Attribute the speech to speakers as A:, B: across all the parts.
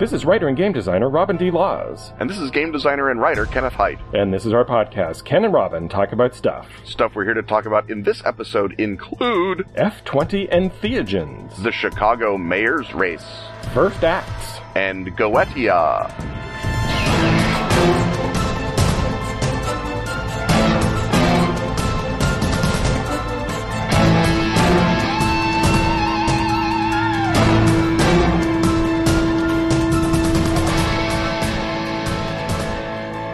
A: This is writer and game designer Robin D. Laws.
B: And this is game designer and writer Kenneth Hite.
A: And this is our podcast, Ken and Robin Talk About Stuff.
B: Stuff we're here to talk about in this episode include
A: F20 Entheogens,
B: the Chicago Mayor's Race,
A: First Acts,
B: and Goetia.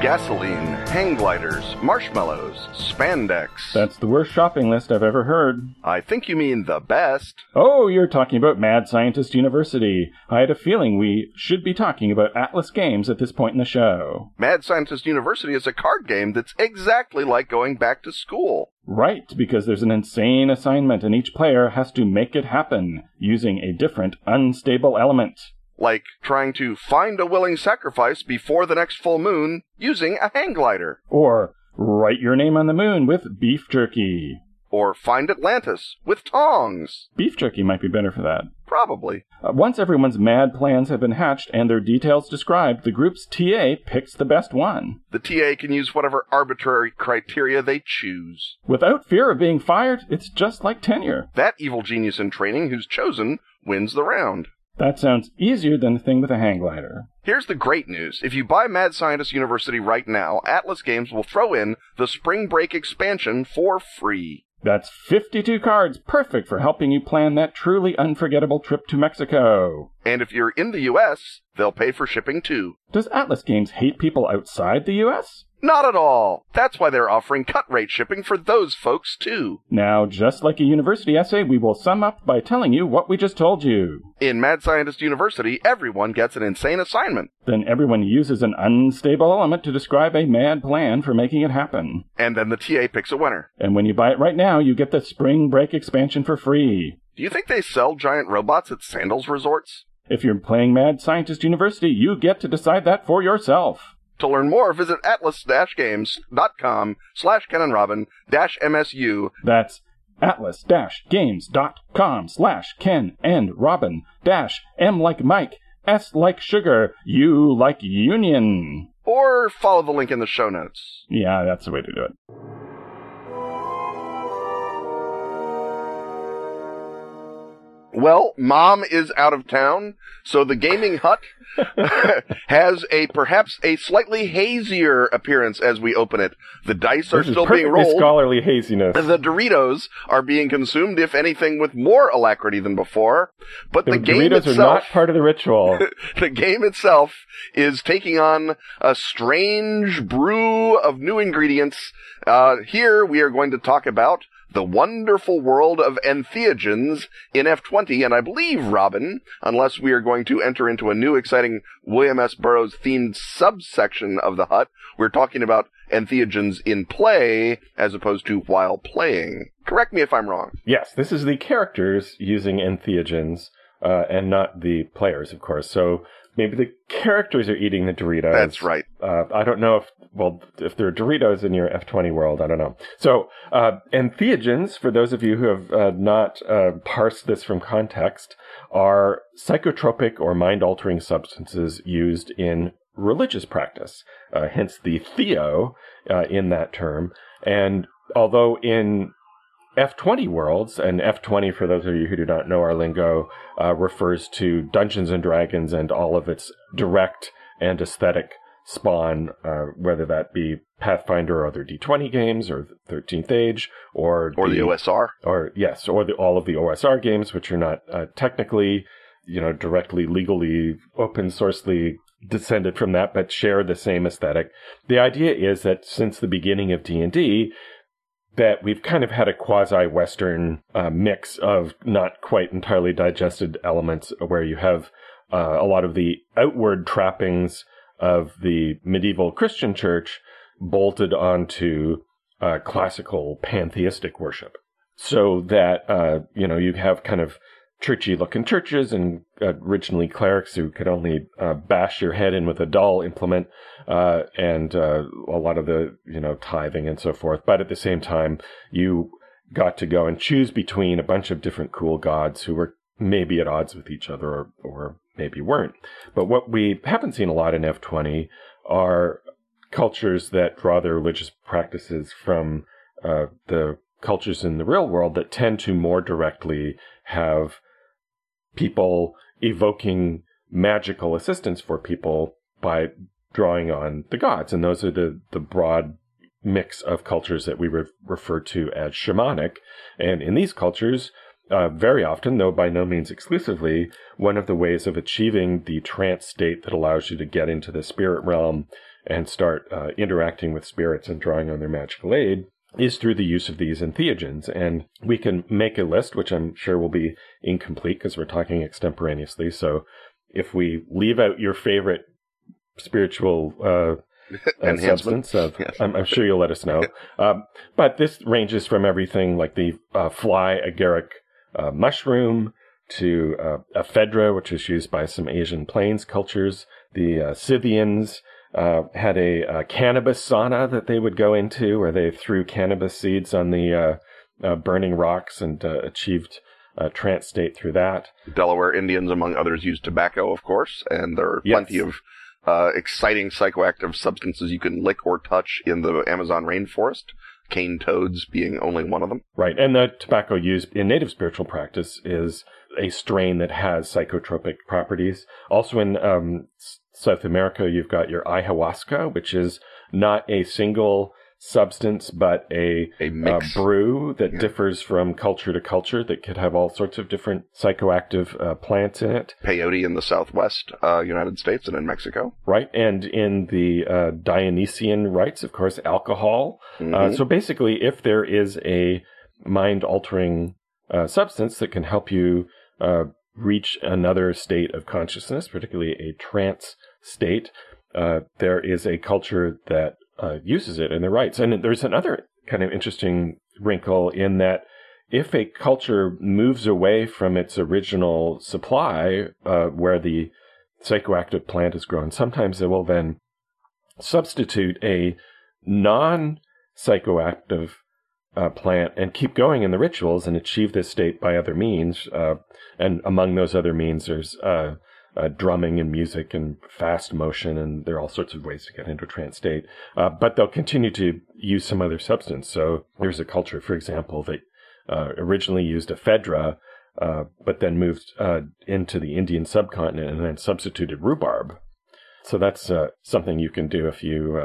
B: Gasoline, hang gliders, marshmallows, spandex.
A: That's the worst shopping list I've ever heard.
B: I think you mean the best.
A: Oh, you're talking about Mad Scientist University. I had a feeling we should be talking about Atlas Games at this point in the show.
B: Mad Scientist University is a card game that's exactly like going back to school.
A: Right, because there's an insane assignment and each player has to make it happen using a different unstable element
B: like trying to find a willing sacrifice before the next full moon using a hang glider.
A: Or write your name on the moon with beef jerky.
B: Or find Atlantis with tongs.
A: Beef jerky might be better for that.
B: Probably.
A: Uh, once everyone's mad plans have been hatched and their details described, the group's TA picks the best one.
B: The TA can use whatever arbitrary criteria they choose.
A: Without fear of being fired, it's just like tenure.
B: That evil genius in training who's chosen wins the round.
A: That sounds easier than the thing with a hang glider.
B: Here's the great news. If you buy Mad Scientist University right now, Atlas Games will throw in the Spring Break expansion for free.
A: That's 52 cards, perfect for helping you plan that truly unforgettable trip to Mexico.
B: And if you're in the US, they'll pay for shipping too.
A: Does Atlas Games hate people outside the US?
B: Not at all. That's why they're offering cut rate shipping for those folks too.
A: Now, just like a university essay, we will sum up by telling you what we just told you.
B: In Mad Scientist University, everyone gets an insane assignment.
A: Then everyone uses an unstable element to describe a mad plan for making it happen.
B: And then the TA picks a winner.
A: And when you buy it right now, you get the Spring Break expansion for free.
B: Do you think they sell giant robots at sandals resorts?
A: If you're playing Mad Scientist University, you get to decide that for yourself.
B: To learn more, visit atlas-games.com slash Ken and Robin dash MSU.
A: That's atlas-games.com slash Ken and Robin dash M like Mike, S like sugar, U like union.
B: Or follow the link in the show notes.
A: Yeah, that's the way to do it.
B: Well, mom is out of town, so the gaming hut has a perhaps a slightly hazier appearance as we open it. The dice are
A: this
B: still being rolled.
A: Scholarly haziness.
B: The Doritos are being consumed, if anything, with more alacrity than before. But
A: the,
B: the game
A: Doritos
B: itself,
A: are not part of the ritual.
B: the game itself is taking on a strange brew of new ingredients. Uh, here we are going to talk about the wonderful world of entheogens in F20, and I believe, Robin, unless we are going to enter into a new exciting William S. Burroughs themed subsection of the hut, we're talking about entheogens in play as opposed to while playing. Correct me if I'm wrong.
A: Yes, this is the characters using entheogens, uh, and not the players, of course. So maybe the characters are eating the Doritos.
B: That's right.
A: Uh, I don't know if, well, if there are Doritos in your F20 world, I don't know. So, uh, entheogens, for those of you who have uh, not uh, parsed this from context, are psychotropic or mind altering substances used in religious practice, uh, hence the theo uh, in that term. And although in F20 worlds, and F20, for those of you who do not know our lingo, uh, refers to Dungeons and Dragons and all of its direct and aesthetic spawn, uh, whether that be Pathfinder or other D20 games, or 13th Age, or
B: or the, the OSR,
A: or yes, or the, all of the OSR games, which are not uh, technically, you know, directly legally open sourcely descended from that, but share the same aesthetic. The idea is that since the beginning of D and D, that we've kind of had a quasi Western uh, mix of not quite entirely digested elements where you have uh, a lot of the outward trappings of the medieval Christian church bolted onto uh, classical pantheistic worship. So that, uh, you know, you have kind of churchy looking churches and originally clerics who could only uh, bash your head in with a dull implement uh, and uh, a lot of the you know tithing and so forth but at the same time you got to go and choose between a bunch of different cool gods who were maybe at odds with each other or, or maybe weren't. But what we haven't seen a lot in F20 are cultures that draw their religious practices from uh, the cultures in the real world that tend to more directly have people evoking magical assistance for people by drawing on the gods. And those are the, the broad mix of cultures that we re- refer to as shamanic. And in these cultures, uh, very often, though by no means exclusively, one of the ways of achieving the trance state that allows you to get into the spirit realm and start uh, interacting with spirits and drawing on their magical aid is through the use of these entheogens. And we can make a list, which I'm sure will be incomplete because we're talking extemporaneously. So if we leave out your favorite spiritual uh, uh, substance, of, yes. I'm, I'm, sure you'll let us know. Um, but this ranges from everything like the uh, fly agaric uh, mushroom to uh, ephedra, which is used by some Asian plains cultures. The uh, Scythians uh, had a, a, cannabis sauna that they would go into, where they threw cannabis seeds on the uh, uh, burning rocks and achieved a trance state through that.
B: Delaware Indians, among others, used tobacco, of course, and there are yes. plenty of uh, exciting psychoactive substances you can lick or touch in the Amazon rainforest cane toads being only one of them.
A: Right. And the tobacco used in native spiritual practice is a strain that has psychotropic properties. Also in um, South America, you've got your ayahuasca, which is not a single substance, but a,
B: a uh,
A: brew that yeah. differs from culture to culture that could have all sorts of different psychoactive uh, plants in it.
B: Peyote in the southwest uh, United States and in Mexico.
A: Right. And in the uh, Dionysian rites, of course, alcohol. Uh, mm-hmm. so basically, if there is a mind altering uh, substance that can help you reach another state of consciousness, particularly a trance state, there is a culture that uh, uses it in their rites. And there's another kind of interesting wrinkle in that if a culture moves away from its original supply, uh, where the psychoactive plant is grown, sometimes they will then substitute a non psychoactive uh, plant and keep going in the rituals and achieve this state by other means. Uh, and among those other means, there's uh, uh, drumming and music and fast motion, and there are all sorts of ways to get into a trance state. Uh, but they'll continue to use some other substance. So there's a culture, for example, that uh, originally used ephedra, uh, but then moved uh, into the Indian subcontinent and then substituted rhubarb. So that's uh, something you can do if you.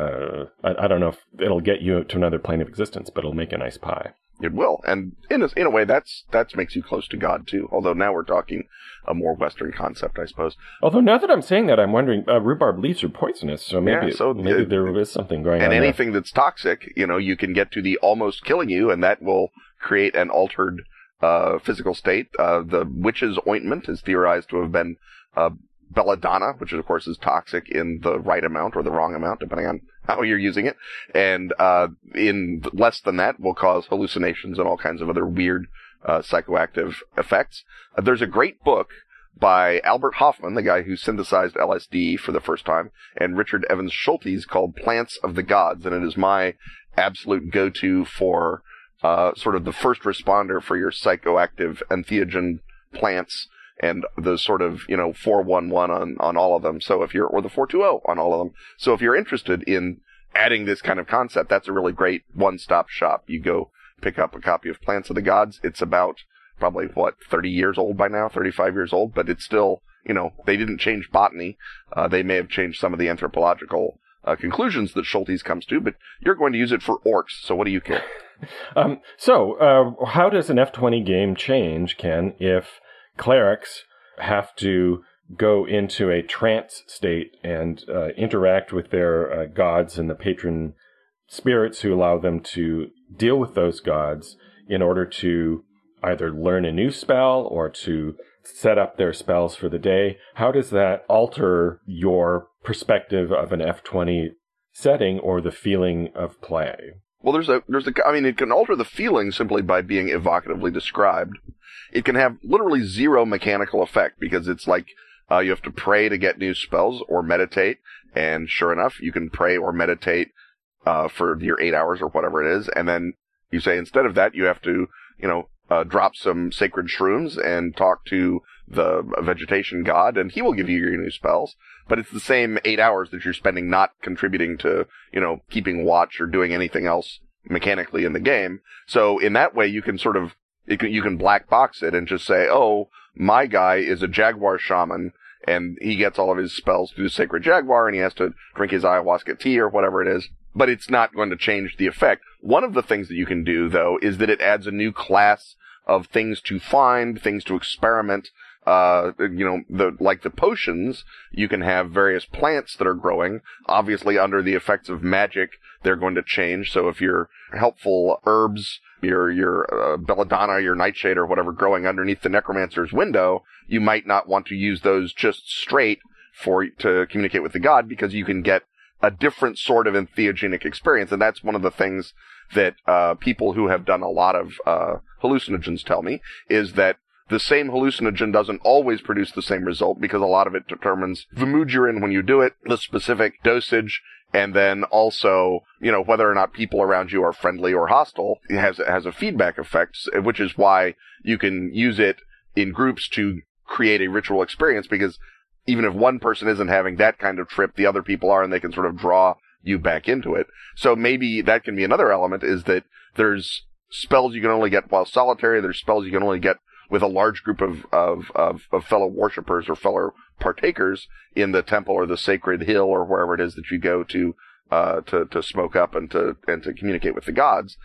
A: I, I don't know if it'll get you to another plane of existence, but it'll make a nice pie.
B: It will, and in a, in a way, that's that makes you close to God too. Although now we're talking a more Western concept, I suppose.
A: Although now that I'm saying that, I'm wondering uh, rhubarb leaves are poisonous, so maybe yeah, so maybe there is something going
B: and
A: on.
B: And anything there. that's toxic, you know, you can get to the almost killing you, and that will create an altered uh, physical state. Uh, the witch's ointment is theorized to have been uh, belladonna, which of course is toxic in the right amount or the wrong amount, depending on how you're using it. And uh, in less than that will cause hallucinations and all kinds of other weird uh, psychoactive effects. Uh, there's a great book by Albert Hofmann, the guy who synthesized LSD for the first time, and Richard Evans Schultes called Plants of the Gods, and it is my absolute go-to for uh, sort of the first responder for your psychoactive entheogen plants and the sort of, you know, 411 on, on all of them. So if you're, or the 420 on all of them. So if you're interested in adding this kind of concept, that's a really great one-stop shop. You go pick up a copy of Plants of the Gods. It's about probably what, 30 years old by now, 35 years old, but it's still, you know, they didn't change botany. Uh, they may have changed some of the anthropological uh, conclusions that Schultes comes to, but you're going to use it for orcs, so what do you care?
A: um, so, uh, how does an F20 game change, Ken, if clerics have to go into a trance state and uh, interact with their uh, gods and the patron spirits who allow them to deal with those gods in order to either learn a new spell or to set up their spells for the day. How does that alter your perspective of an F20 setting or the feeling of play?
B: Well, there's a, there's a, I mean, it can alter the feeling simply by being evocatively described it can have literally zero mechanical effect because it's like uh, you have to pray to get new spells or meditate. And sure enough, you can pray or meditate uh, for your eight hours or whatever it is. And then you say instead of that, you have to, you know, uh, drop some sacred shrooms and talk to the vegetation god, and he will give you your new spells. But it's the same eight hours that you're spending not contributing to, you know, keeping watch or doing anything else mechanically in the game. So in that way, you can sort of can, you can black box it and just say, oh, my guy is a jaguar shaman and he gets all of his spells through the sacred jaguar and he has to drink his ayahuasca tea or whatever it is. But it's not going to change the effect. One of the things that you can do though is that it adds a new class of things to find, things to experiment, uh, you know, the, like the potions, you can have various plants that are growing. Obviously, under the effects of magic, they're going to change. So if your helpful herbs, your, your, uh, belladonna, your nightshade or whatever growing underneath the necromancer's window, you might not want to use those just straight for, to communicate with the god because you can get a different sort of entheogenic experience. And that's one of the things that, uh, people who have done a lot of, uh, hallucinogens tell me is that the same hallucinogen doesn't always produce the same result because a lot of it determines the mood you're in when you do it, the specific dosage, and then also, you know, whether or not people around you are friendly or hostile it has, has a feedback effect, which is why you can use it in groups to create a ritual experience because even if one person isn't having that kind of trip, the other people are and they can sort of draw you back into it. So maybe that can be another element is that there's spells you can only get while solitary. There's spells you can only get with a large group of, of, of, of fellow worshippers or fellow partakers in the temple or the sacred hill or wherever it is that you go to, uh, to, to smoke up and to, and to communicate with the gods.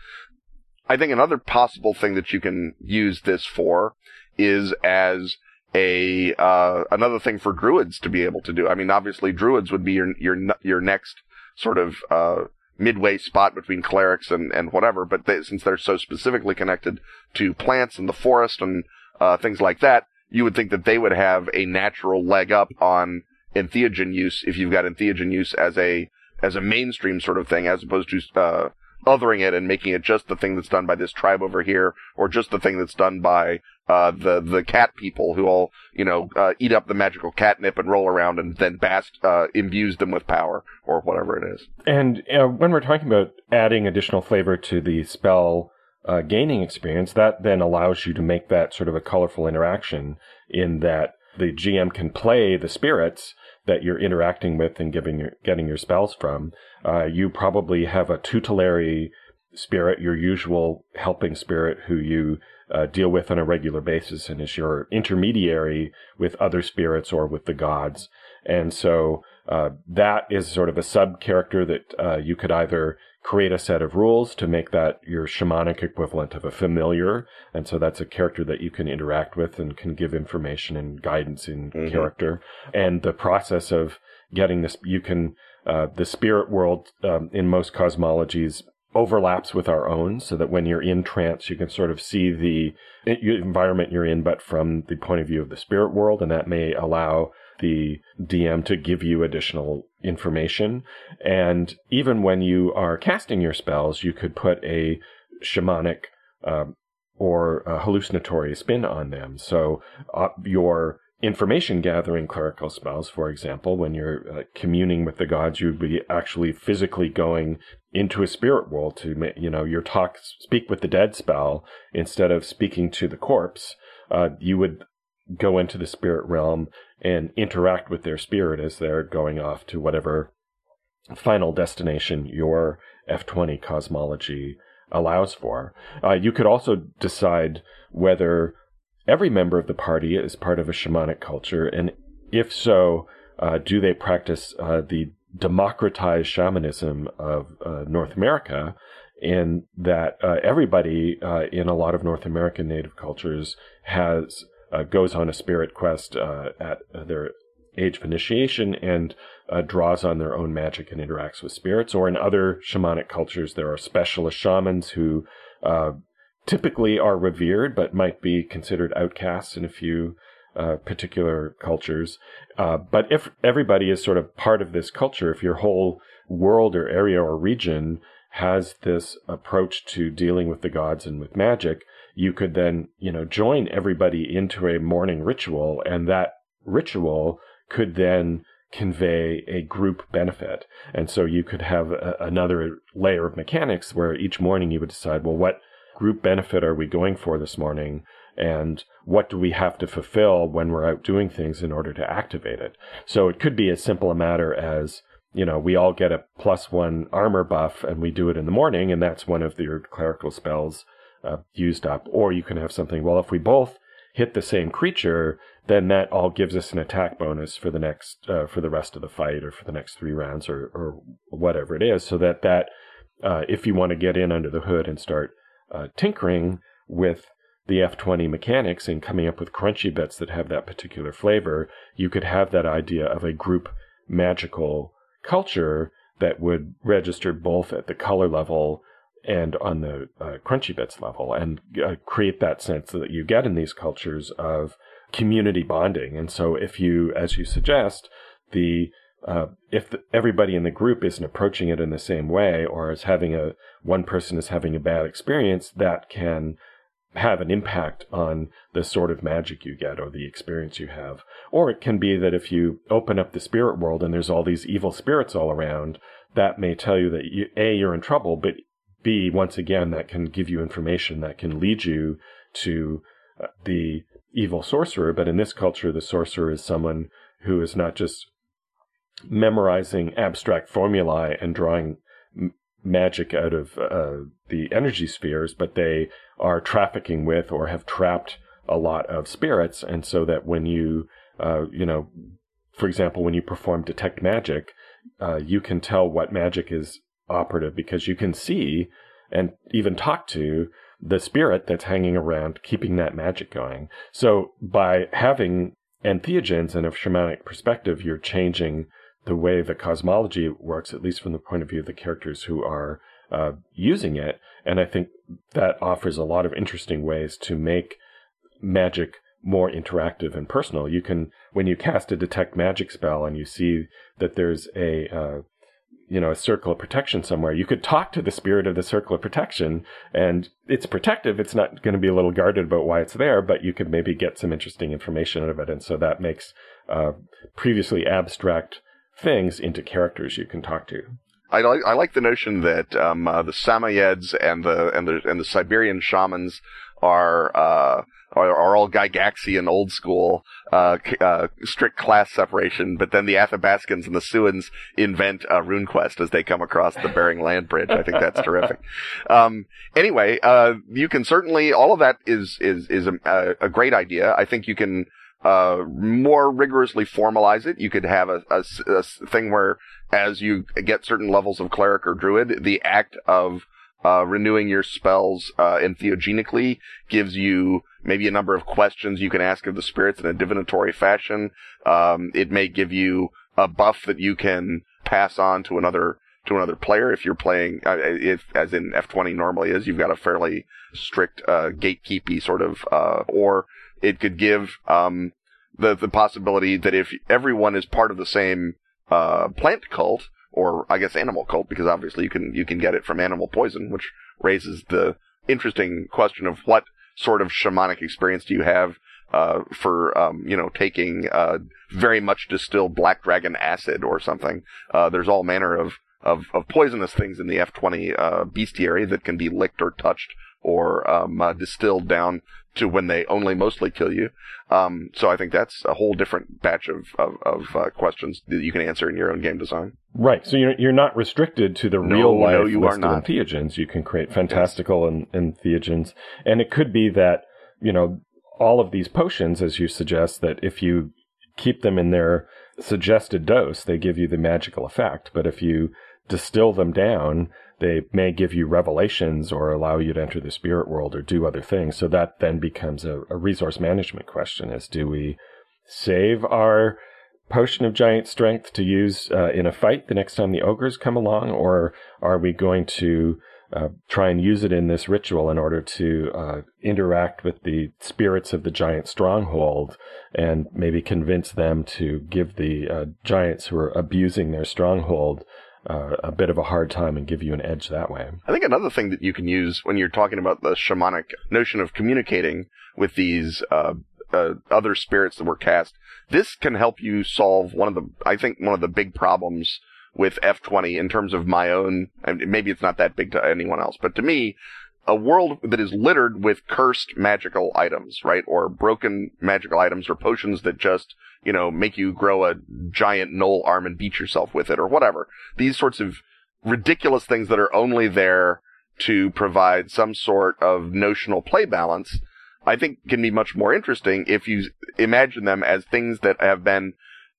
B: I think another possible thing that you can use this for is as a, uh, another thing for druids to be able to do. I mean, obviously druids would be your, your, your next sort of, uh, midway spot between clerics and, and whatever, but they, since they're so specifically connected to plants and the forest and uh, things like that, you would think that they would have a natural leg up on entheogen use if you've got entheogen use as a as a mainstream sort of thing, as opposed to uh, othering it and making it just the thing that's done by this tribe over here, or just the thing that's done by uh, the the cat people who all you know uh, eat up the magical catnip and roll around, and then Bast uh, imbues them with power or whatever it is.
A: And uh, when we're talking about adding additional flavor to the spell uh, gaining experience, that then allows you to make that sort of a colorful interaction in that the GM can play the spirits that you're interacting with and giving your, getting your spells from. Uh, you probably have a tutelary spirit, your usual helping spirit who you uh, deal with on a regular basis and is your intermediary with other spirits or with the gods. And so uh, that is sort of a sub character that uh, you could either create a set of rules to make that your shamanic equivalent of a familiar. And so that's a character that you can interact with and can give information and guidance in mm-hmm. character. And the process of getting this, you can, uh, the spirit world um, in most cosmologies overlaps with our own so that when you're in trance, you can sort of see the environment you're in, but from the point of view of the spirit world. And that may allow the DM to give you additional information. And even when you are casting your spells, you could put a shamanic um, or a hallucinatory spin on them. So uh, your information gathering clerical spells, for example, when you're uh, communing with the gods, you'd be actually physically going into a spirit world to, you know, your talk, speak with the dead spell instead of speaking to the corpse. Uh, you would go into the spirit realm and interact with their spirit as they're going off to whatever final destination your F20 cosmology allows for. Uh, you could also decide whether every member of the party is part of a shamanic culture, and if so, uh, do they practice uh, the democratized shamanism of uh, North America? In that uh, everybody uh, in a lot of North American native cultures has uh, goes on a spirit quest uh, at their age of initiation and uh, draws on their own magic and interacts with spirits. Or in other shamanic cultures, there are specialist shamans who uh, typically are revered but might be considered outcasts in a few uh, particular cultures. Uh, but if everybody is sort of part of this culture, if your whole world or area or region has this approach to dealing with the gods and with magic, you could then, you know, join everybody into a morning ritual and that ritual could then convey a group benefit. And so you could have a, another layer of mechanics where each morning you would decide, well, what group benefit are we going for this morning? And what do we have to fulfill when we're out doing things in order to activate it? So it could be as simple a matter as, you know, we all get a plus one armor buff and we do it in the morning, and that's one of your clerical spells uh, used up. Or you can have something, well, if we both hit the same creature, then that all gives us an attack bonus for the next uh, for the rest of the fight or for the next three rounds or or whatever it is so that that uh, if you want to get in under the hood and start uh, tinkering with the F20 mechanics and coming up with crunchy bits that have that particular flavor, you could have that idea of a group magical culture that would register both at the color level and on the uh, crunchy bits level and uh, create that sense that you get in these cultures of community bonding. And so if you, as you suggest, the uh, if the, everybody in the group isn't approaching it in the same way or is having a one person is having a bad experience that can have an impact on the sort of magic you get or the experience you have or it can be that if you open up the spirit world and there's all these evil spirits all around that may tell you that you, a you're in trouble but B, once again, that can give you information that can lead you to uh, the evil sorcerer. But in this culture, the sorcerer is someone who is not just memorizing abstract formulae and drawing magic out of uh, the energy spheres, but they are trafficking with or have trapped a lot of spirits. And so that when you, uh, you know, for example, when you perform detect magic, uh, you can tell what magic is operative because you can see and even talk to the spirit that's hanging around, keeping that magic going. So by having entheogens and a shamanic perspective, you're changing the way the cosmology works, at least from the point of view of the characters who are uh, using it. And I think that offers a lot of interesting ways to make magic more interactive and personal. You can, when you cast a detect magic spell and you see that there's a uh, you know, a circle of protection somewhere, you could talk to the spirit of the circle of protection and it's protective. It's not going to be a little guarded about why it's there, but you could maybe get some interesting information out of it. And so that makes uh, previously abstract things into characters you can talk to.
B: I like I like the notion that um, uh, the Samoyeds and the and the and the Siberian shamans are uh, are, are all Gygaxian old school, uh, uh, strict class separation, but then the Athabascans and the Siouans invent uh, RuneQuest as they come across the Bering Land Bridge. I think that's terrific. Um, anyway, uh, you can certainly, all of that is, is, is a, a great idea. I think you can, uh, more rigorously formalize it. You could have a, a, a, thing where as you get certain levels of cleric or druid, the act of uh, renewing your spells uh, entheogenically gives you maybe a number of questions you can ask of the spirits in a divinatory fashion. Um, it may give you a buff that you can pass on to another to another player if you're playing uh, if as in F20 normally is you've got a fairly strict uh, gatekeepy sort of uh, or it could give um, the the possibility that if everyone is part of the same uh, plant cult or I guess animal cult, because obviously you can you can get it from animal poison, which raises the interesting question of what sort of shamanic experience do you have uh, for um, you know taking uh, very much distilled black dragon acid or something. Uh, there's all manner of, of, of poisonous things in the F20 uh, bestiary that can be licked or touched or um, uh, distilled down to when they only mostly kill you. Um, so I think that's a whole different batch of of, of uh, questions that you can answer in your own game design.
A: Right. So you're you're not restricted to the no, real life no, you list of entheogens. You can create fantastical yes. entheogens, and it could be that you know all of these potions, as you suggest, that if you keep them in their suggested dose, they give you the magical effect. But if you distill them down, they may give you revelations or allow you to enter the spirit world or do other things. So that then becomes a, a resource management question is do we save our potion of giant strength to use uh, in a fight the next time the ogres come along, or are we going to uh, try and use it in this ritual in order to uh, interact with the spirits of the giant stronghold and maybe convince them to give the uh, giants who are abusing their stronghold uh, a bit of a hard time and give you an edge that way.
B: I think another thing that you can use when you're talking about the shamanic notion of communicating with these uh, uh, other spirits that were cast, this can help you solve one of the, I think, one of the big problems with F20 in terms of my own, and maybe it's not that big to anyone else, but to me, a world that is littered with cursed magical items, right? Or broken magical items or potions that just, you know, make you grow a giant gnoll arm and beat yourself with it or whatever. These sorts of ridiculous things that are only there to provide some sort of notional play balance, I think can be much more interesting if you imagine them as things that have been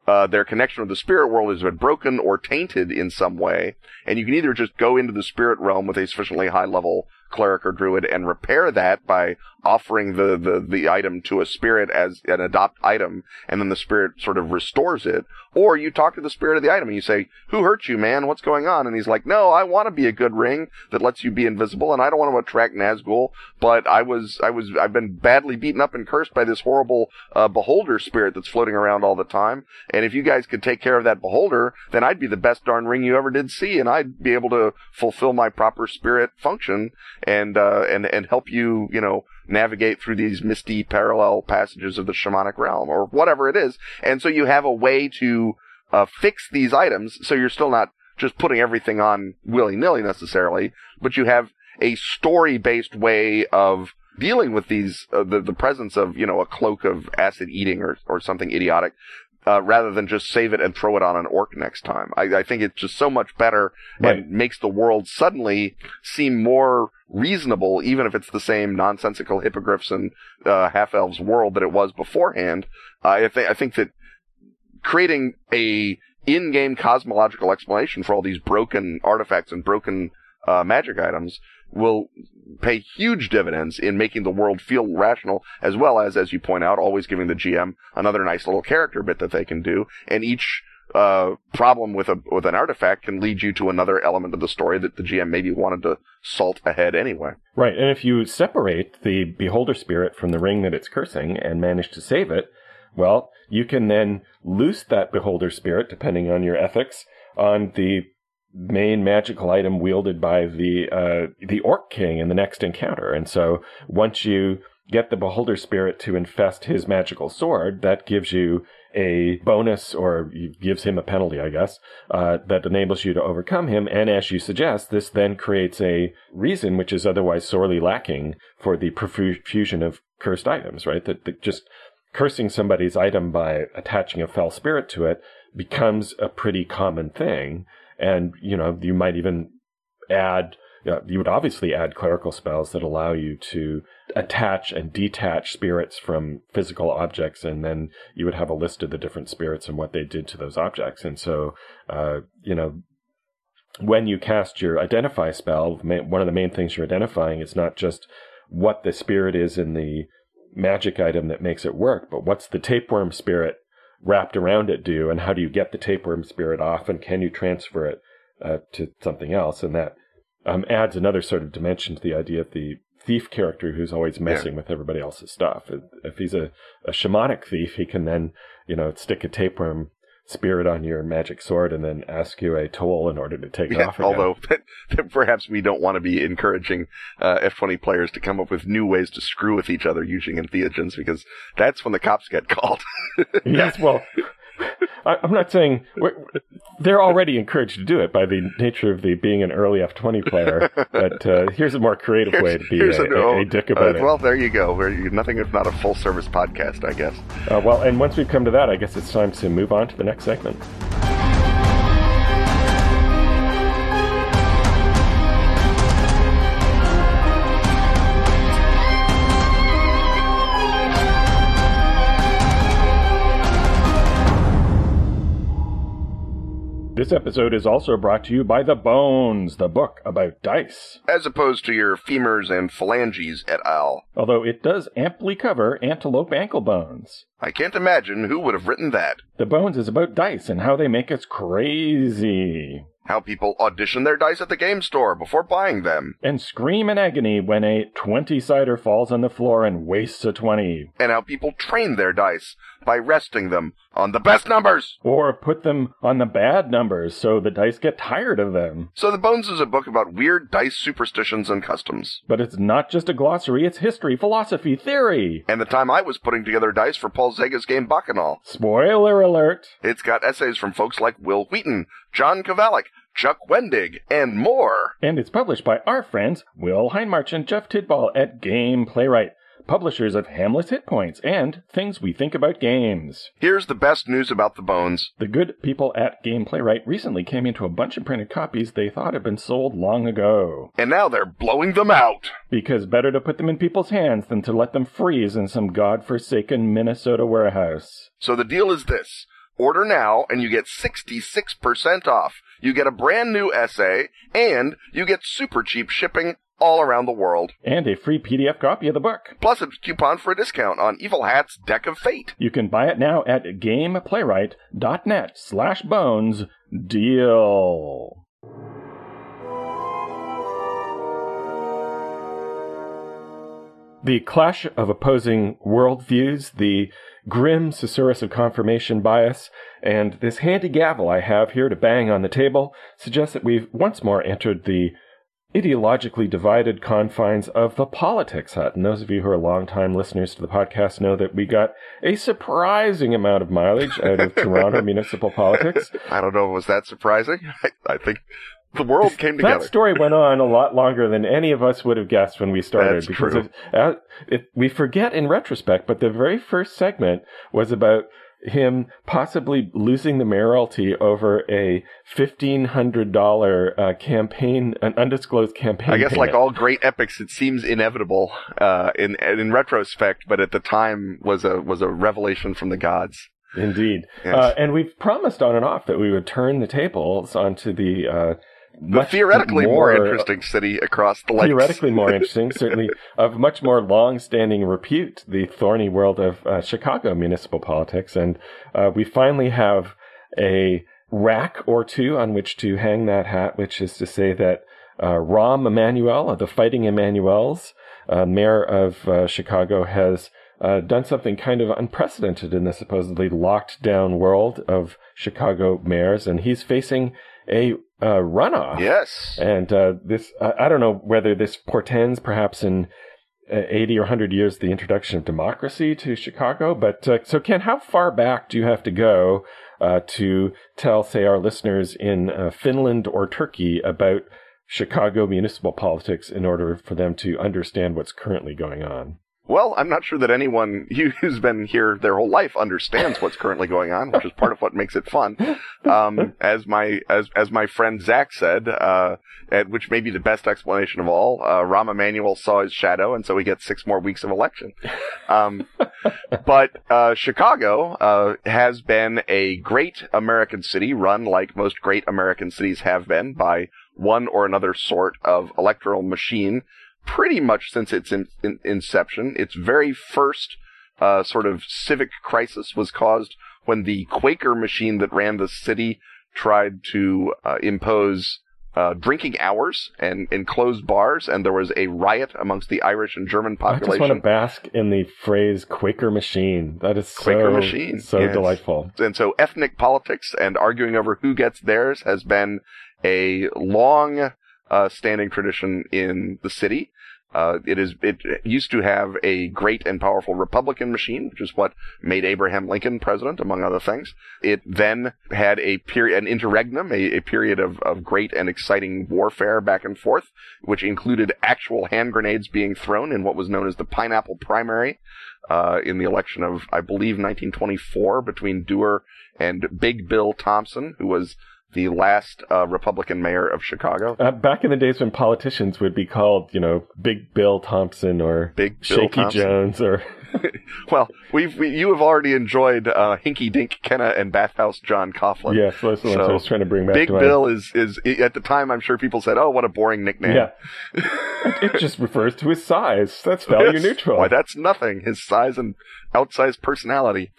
B: uh, their connection with the spirit world has been broken or tainted in some way, and you can either just go into the spirit realm with a sufficiently high level cleric or druid and repair that by offering the, the, the item to a spirit as an adopt item, and then the spirit sort of restores it. Or you talk to the spirit of the item and you say, who hurt you, man? What's going on? And he's like, no, I want to be a good ring that lets you be invisible, and I don't want to attract Nazgul, but I was, I was, I've been badly beaten up and cursed by this horrible, uh, beholder spirit that's floating around all the time. And if you guys could take care of that beholder, then I'd be the best darn ring you ever did see, and I'd be able to fulfill my proper spirit function and, uh, and, and help you, you know, navigate through these misty parallel passages of the shamanic realm or whatever it is. And so you have a way to uh, fix these items so you're still not just putting everything on willy nilly necessarily, but you have a story based way of dealing with these, uh, the, the presence of, you know, a cloak of acid eating or, or something idiotic. Uh, rather than just save it and throw it on an orc next time. I, I think it's just so much better
A: Right.
B: and makes the world suddenly seem more reasonable, even if it's the same nonsensical hippogriffs and uh, half elves world that it was beforehand. Uh, I, th- I think that creating a in-game cosmological explanation for all these broken artifacts and broken uh, magic items will pay huge dividends in making the world feel rational, as well as, as you point out, always giving the GM another nice little character bit that they can do, and each uh, problem with a with an artifact can lead you to another element of the story that the GM maybe wanted to salt ahead anyway.
A: Right, and if you separate the beholder spirit from the ring that it's cursing and manage to save it, well, you can then loose that beholder spirit, depending on your ethics, on the main magical item wielded by the uh, the orc king in the next encounter. And so once you get the beholder spirit to infest his magical sword, that gives you a bonus or gives him a penalty, I guess, uh, that enables you to overcome him. And as you suggest, this then creates a reason which is otherwise sorely lacking for the profusion of cursed items, right? That, that just cursing somebody's item by attaching a fell spirit to it becomes a pretty common thing. And, you know, you might even add, uh, you would obviously add clerical spells that allow you to attach and detach spirits from physical objects, and then you would have a list of the different spirits and what they did to those objects. And so, uh, you know, when you cast your identify spell, one of the main things you're identifying is not just what the spirit is in the magic item that makes it work, but what's the tapeworm spirit wrapped around it do, and how do you get the tapeworm spirit off, and can you transfer it uh, to something else? And that um, adds another sort of dimension to the idea of the thief character who's always messing with everybody else's stuff. If, if he's a, a shamanic thief, he can then, you know, stick a tapeworm spirit on your magic sword and then ask you a toll in order to take it
B: Yeah,
A: off again.
B: although perhaps we don't want to be encouraging uh, F20 players to come up with new ways to screw with each other using entheogens because that's when the cops get called.
A: yes, well, I, I'm not saying they're already encouraged to do it by the nature of the being an early F20 player. But uh, here's a more creative way to be a,
B: Here's
A: a, a dick about
B: uh,
A: it.
B: Well, there you go. We're nothing if not a full service podcast, I guess.
A: Uh, well, and once we've come to that, I guess it's time to move on to the next segment. This episode is also brought to you by The Bones, the book about dice.
B: As opposed to your femurs and phalanges et al.
A: Although it does amply cover antelope ankle bones.
B: I can't imagine who would have written that.
A: The Bones is about dice and how they make us crazy.
B: How people audition their dice at the game store before buying them.
A: And scream in agony when a 20 sider falls on the floor and wastes a 20.
B: And how people train their dice by resting them on the best numbers.
A: Or put them on the bad numbers so the dice get tired of them.
B: So The Bones is a book about weird dice superstitions and customs.
A: But it's not just a glossary, it's history, philosophy, theory.
B: And the time I was putting together dice for Paul Czege's game Bacchanal.
A: Spoiler alert.
B: It's got essays from folks like Wil Wheaton, John Kovalic, Chuck Wendig, and more.
A: And it's published by our friends Will Hindmarch and Jeff Tidball at Gameplaywright, publishers of Hamlet's Hit Points and Things We Think About Games.
B: Here's the best news about the bones.
A: The good people at Gameplaywright recently came into a bunch of printed copies they thought had been sold long ago.
B: And now they're blowing them out.
A: Because better to put them in people's hands than to let them freeze in some godforsaken Minnesota warehouse.
B: So the deal is this. Order now and you get 66% off. You get a brand new essay and you get super cheap shipping all around the world.
A: And a free PDF copy of the book.
B: Plus a coupon for a discount on Evil Hat's Deck of Fate.
A: You can buy it now at gameplaywright.net slash bones deal. The clash of opposing worldviews, the grim susurrus of confirmation bias, and this handy gavel I have here to bang on the table suggests that we've once more entered the ideologically divided confines of the politics hut. And those of you who are longtime listeners to the podcast know that we got a surprising amount of mileage out of Toronto municipal politics.
B: I don't know if it was that surprising. I, I think the world came together.
A: That story went on a lot longer than any of us would have guessed when we started.
B: That's
A: because
B: true.
A: It, it, we forget in retrospect, but the very first segment was about him possibly losing the mayoralty over a fifteen hundred dollar uh, campaign, an undisclosed campaign.
B: I guess, like all great epics, it seems inevitable uh, in in retrospect, but at the time was a was a revelation from the gods.
A: Indeed,
B: Yes.
A: uh, and we've promised on and off that we would turn the tables onto the. Uh, much
B: theoretically more,
A: more
B: interesting city across the lakes.
A: theoretically more interesting, certainly of much more long-standing repute, the thorny world of uh, Chicago municipal politics, and uh, we finally have a rack or two on which to hang that hat, which is to say that uh, Rahm Emanuel the Fighting Emanuels, uh, mayor of uh, Chicago, has uh, done something kind of unprecedented in the supposedly locked down world of Chicago mayors, and he's facing a uh, runoff.
B: Yes.
A: And uh, this, I I don't know whether this portends perhaps in uh, 80 or 100 years the introduction of democracy to Chicago. But uh, so, Ken, how far back do you have to go uh, to tell, say, our listeners in uh, Finland or Turkey about Chicago municipal politics in order for them to understand what's currently going on?
B: Well, I'm not sure that anyone who's been here their whole life understands what's currently going on, which is part of what makes it fun. Um, as my as as my friend Zach said, uh, and which may be the best explanation of all, uh, Rahm Emanuel saw his shadow, and so he gets six more weeks of election. Um, but uh, Chicago uh, has been a great American city, run like most great American cities have been by one or another sort of electoral machine pretty much since its in, in, inception. Its very first uh, sort of civic crisis was caused when the Quaker machine that ran the city tried to uh, impose uh, drinking hours and, and close bars, and there was a riot amongst the Irish and German population.
A: I just want to bask in the phrase Quaker machine. That is
B: Quaker
A: so,
B: machine,
A: so
B: yes.
A: delightful.
B: And so ethnic politics and arguing over who gets theirs has been a long uh, standing tradition in the city. Uh, it is. It used to have a great and powerful Republican machine, which is what made Abraham Lincoln president, among other things. It then had a period, an interregnum, a, a period of, of great and exciting warfare back and forth, which included actual hand grenades being thrown in what was known as the Pineapple Primary, uh, in the election of, I believe, 1924 between Dever and Big Bill Thompson, who was the last uh, Republican mayor of Chicago.
A: Uh, back in the days when politicians would be called, you know, Big Bill Thompson or
B: Big Bill
A: Shaky
B: Thompson.
A: Jones or
B: Well, we've we, you have already enjoyed uh, Hinky Dink Kenna and Bathhouse John Coughlin.
A: yes, those are the ones I was trying to bring back.
B: Big
A: to.
B: Bill is is at the time. I'm sure people said, "Oh, what a boring nickname."
A: Yeah, it it just refers to his size. That's value
B: Yes.
A: neutral.
B: Why, that's nothing. His size and outsized personality.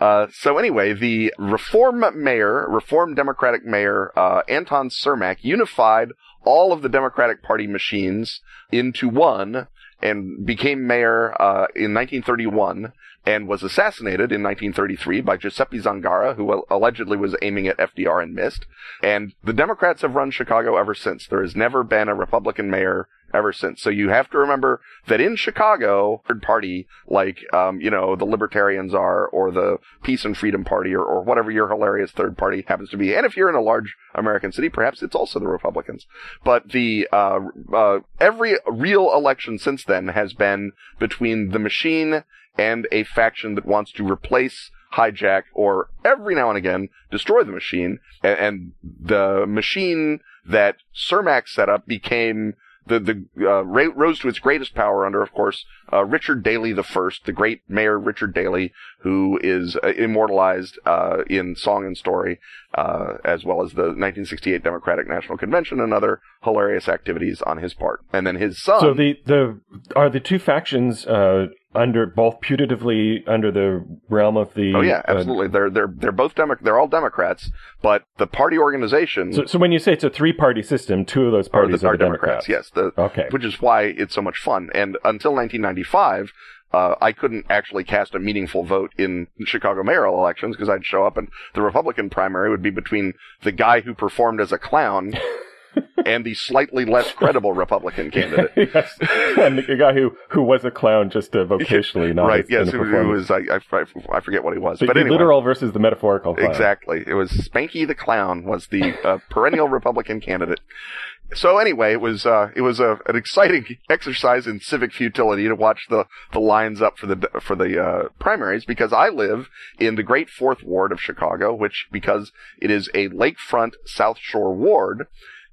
B: Uh, so anyway, the reform mayor, reform Democratic mayor, uh, Anton Cermak unified all of the Democratic Party machines into one and became mayor, uh, in 1931 and was assassinated in 1933 by Giuseppe Zangara, who allegedly was aiming at FDR and missed. And the Democrats have run Chicago ever since. There has never been a Republican mayor ever since. So you have to remember that in Chicago, third party like um, you know the Libertarians are, or the Peace and Freedom Party, or, or whatever your hilarious third party happens to be. And if you're in a large American city, perhaps it's also the Republicans. But the uh, uh, every real election since then has been between the machine and a faction that wants to replace hijack or every now and again destroy the machine. And, and the machine that Cermak set up became the the uh, rose to its greatest power under, of course, uh, Richard Daley the first, the great Mayor Richard Daley, who is uh, immortalized uh, in song and story, uh, as well as the 1968 Democratic National Convention and other hilarious activities on his part. And then his son.
A: So the the are the two factions uh, under both putatively under the realm of the.
B: Oh yeah, absolutely. Uh, they're they're they're both Demo- They're all Democrats, but the party organization.
A: So, so when you say it's a three party system, two of those parties are, the, are, are Democrats.
B: Democrats. Yes. The,
A: okay.
B: Which is why it's so much fun. And until 1995. Uh, I couldn't actually cast a meaningful vote in Chicago mayoral elections because I'd show up and the Republican primary would be between the guy who performed as a clown and the slightly less credible Republican candidate.
A: yes, and the guy who, who was a clown just uh, vocationally, not
B: right. Yes, who, who was I, I, I, forget what he was,
A: but
B: the anyway,
A: literal versus the metaphorical. Clown.
B: Exactly, it was Spanky the clown was the uh, perennial Republican candidate. So anyway, it was uh, it was a, an exciting exercise in civic futility to watch the, the lines up for the for the uh, primaries because I live in the Great Fourth Ward of Chicago, which because it is a lakefront South Shore ward,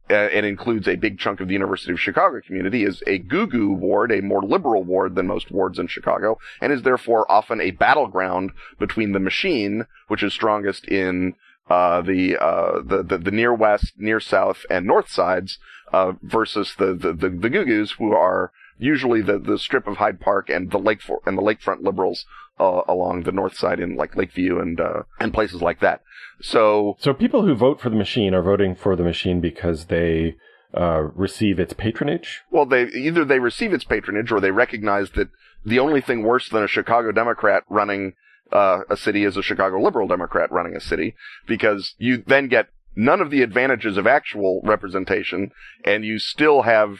B: uh, and includes a big chunk of the University of Chicago community, is a goo-goo ward, a more liberal ward than most wards in Chicago, and is therefore often a battleground between the machine, which is strongest in uh, the, uh, the, the the near west, near south, and north sides, uh, versus the, the the the goo-goos, who are usually the the strip of Hyde Park and the lake for, and the lakefront liberals uh, along the north side in like Lakeview and uh, and places like that. So,
A: so people who vote for the machine are voting for the machine because they uh, receive its patronage.
B: Well, they either they receive its patronage or they recognize that the only thing worse than a Chicago Democrat running uh, a city is a Chicago liberal Democrat running a city, because you then get none of the advantages of actual representation, and you still have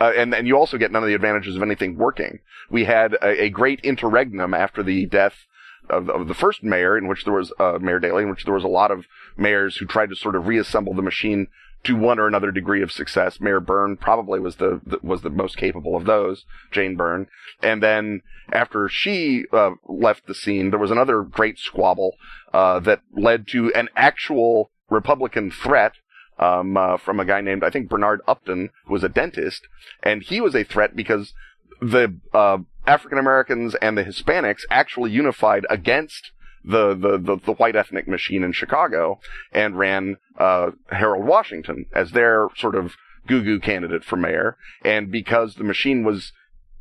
B: uh, and and you also get none of the advantages of anything working. We had a, a great interregnum after the death of, of, the first mayor, in which there was uh, Mayor Daley, in which there was a lot of mayors who tried to sort of reassemble the machine to one or another degree of success. Mayor Byrne probably was the, the was the most capable of those, Jane Byrne. And then after she uh, left the scene, there was another great squabble uh, that led to an actual Republican threat um, uh, from a guy named I think Bernard Epton, who was a dentist, and he was a threat because the uh, African Americans and the Hispanics actually unified against the, the, the, the, white ethnic machine in Chicago and ran uh, Harold Washington as their sort of goo goo candidate for mayor. And because the machine was,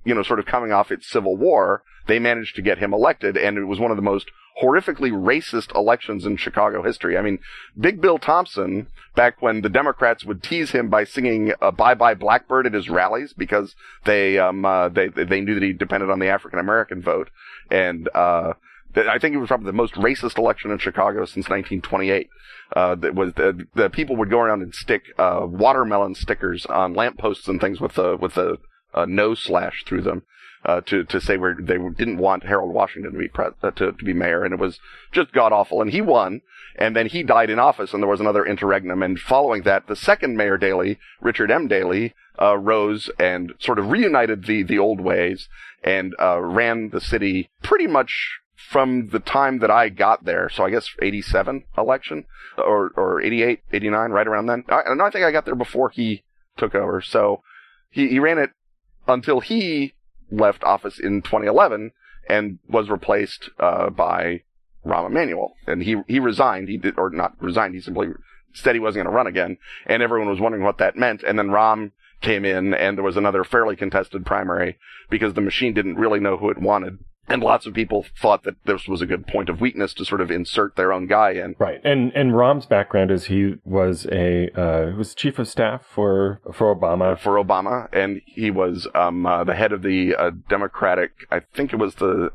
B: you know, sort of coming off its civil war, they managed to get him elected, and it was one of the most horrifically racist elections in Chicago history. I mean, Big Bill Thompson, back when the Democrats would tease him by singing uh, "Bye Bye Blackbird" at his rallies because they um uh, they they knew that he depended on the African American vote, and uh, I think it was probably the most racist election in Chicago since 1928. Uh, that was the, the people would go around and stick uh, watermelon stickers on lampposts and things with the with the no slash through them uh, to to say where they didn't want Harold Washington to be pre- uh, to, to be mayor, and it was just god awful. And he won, and then he died in office, and there was another interregnum. And following that, the second Mayor Daley, Richard M. Daley, uh, rose and sort of reunited the the old ways and uh, ran the city pretty much from the time that I got there. So I guess 87 election or or 88, 89, right around then. I, I think I got there before he took over. So he, he ran it until he left office in 2011 and was replaced uh, by Rahm Emanuel. And he he resigned. He did or not resigned. He simply said he wasn't going to run again. And everyone was wondering what that meant. And then Rahm came in, and there was another fairly contested primary because the machine didn't really know who it wanted. And lots of people thought that this was a good point of weakness to sort of insert their own guy in.
A: Right. And and Rahm's background is he was a uh, was chief of staff for for Obama.
B: For Obama, and he was um, uh, the head of the uh, Democratic. I think it was the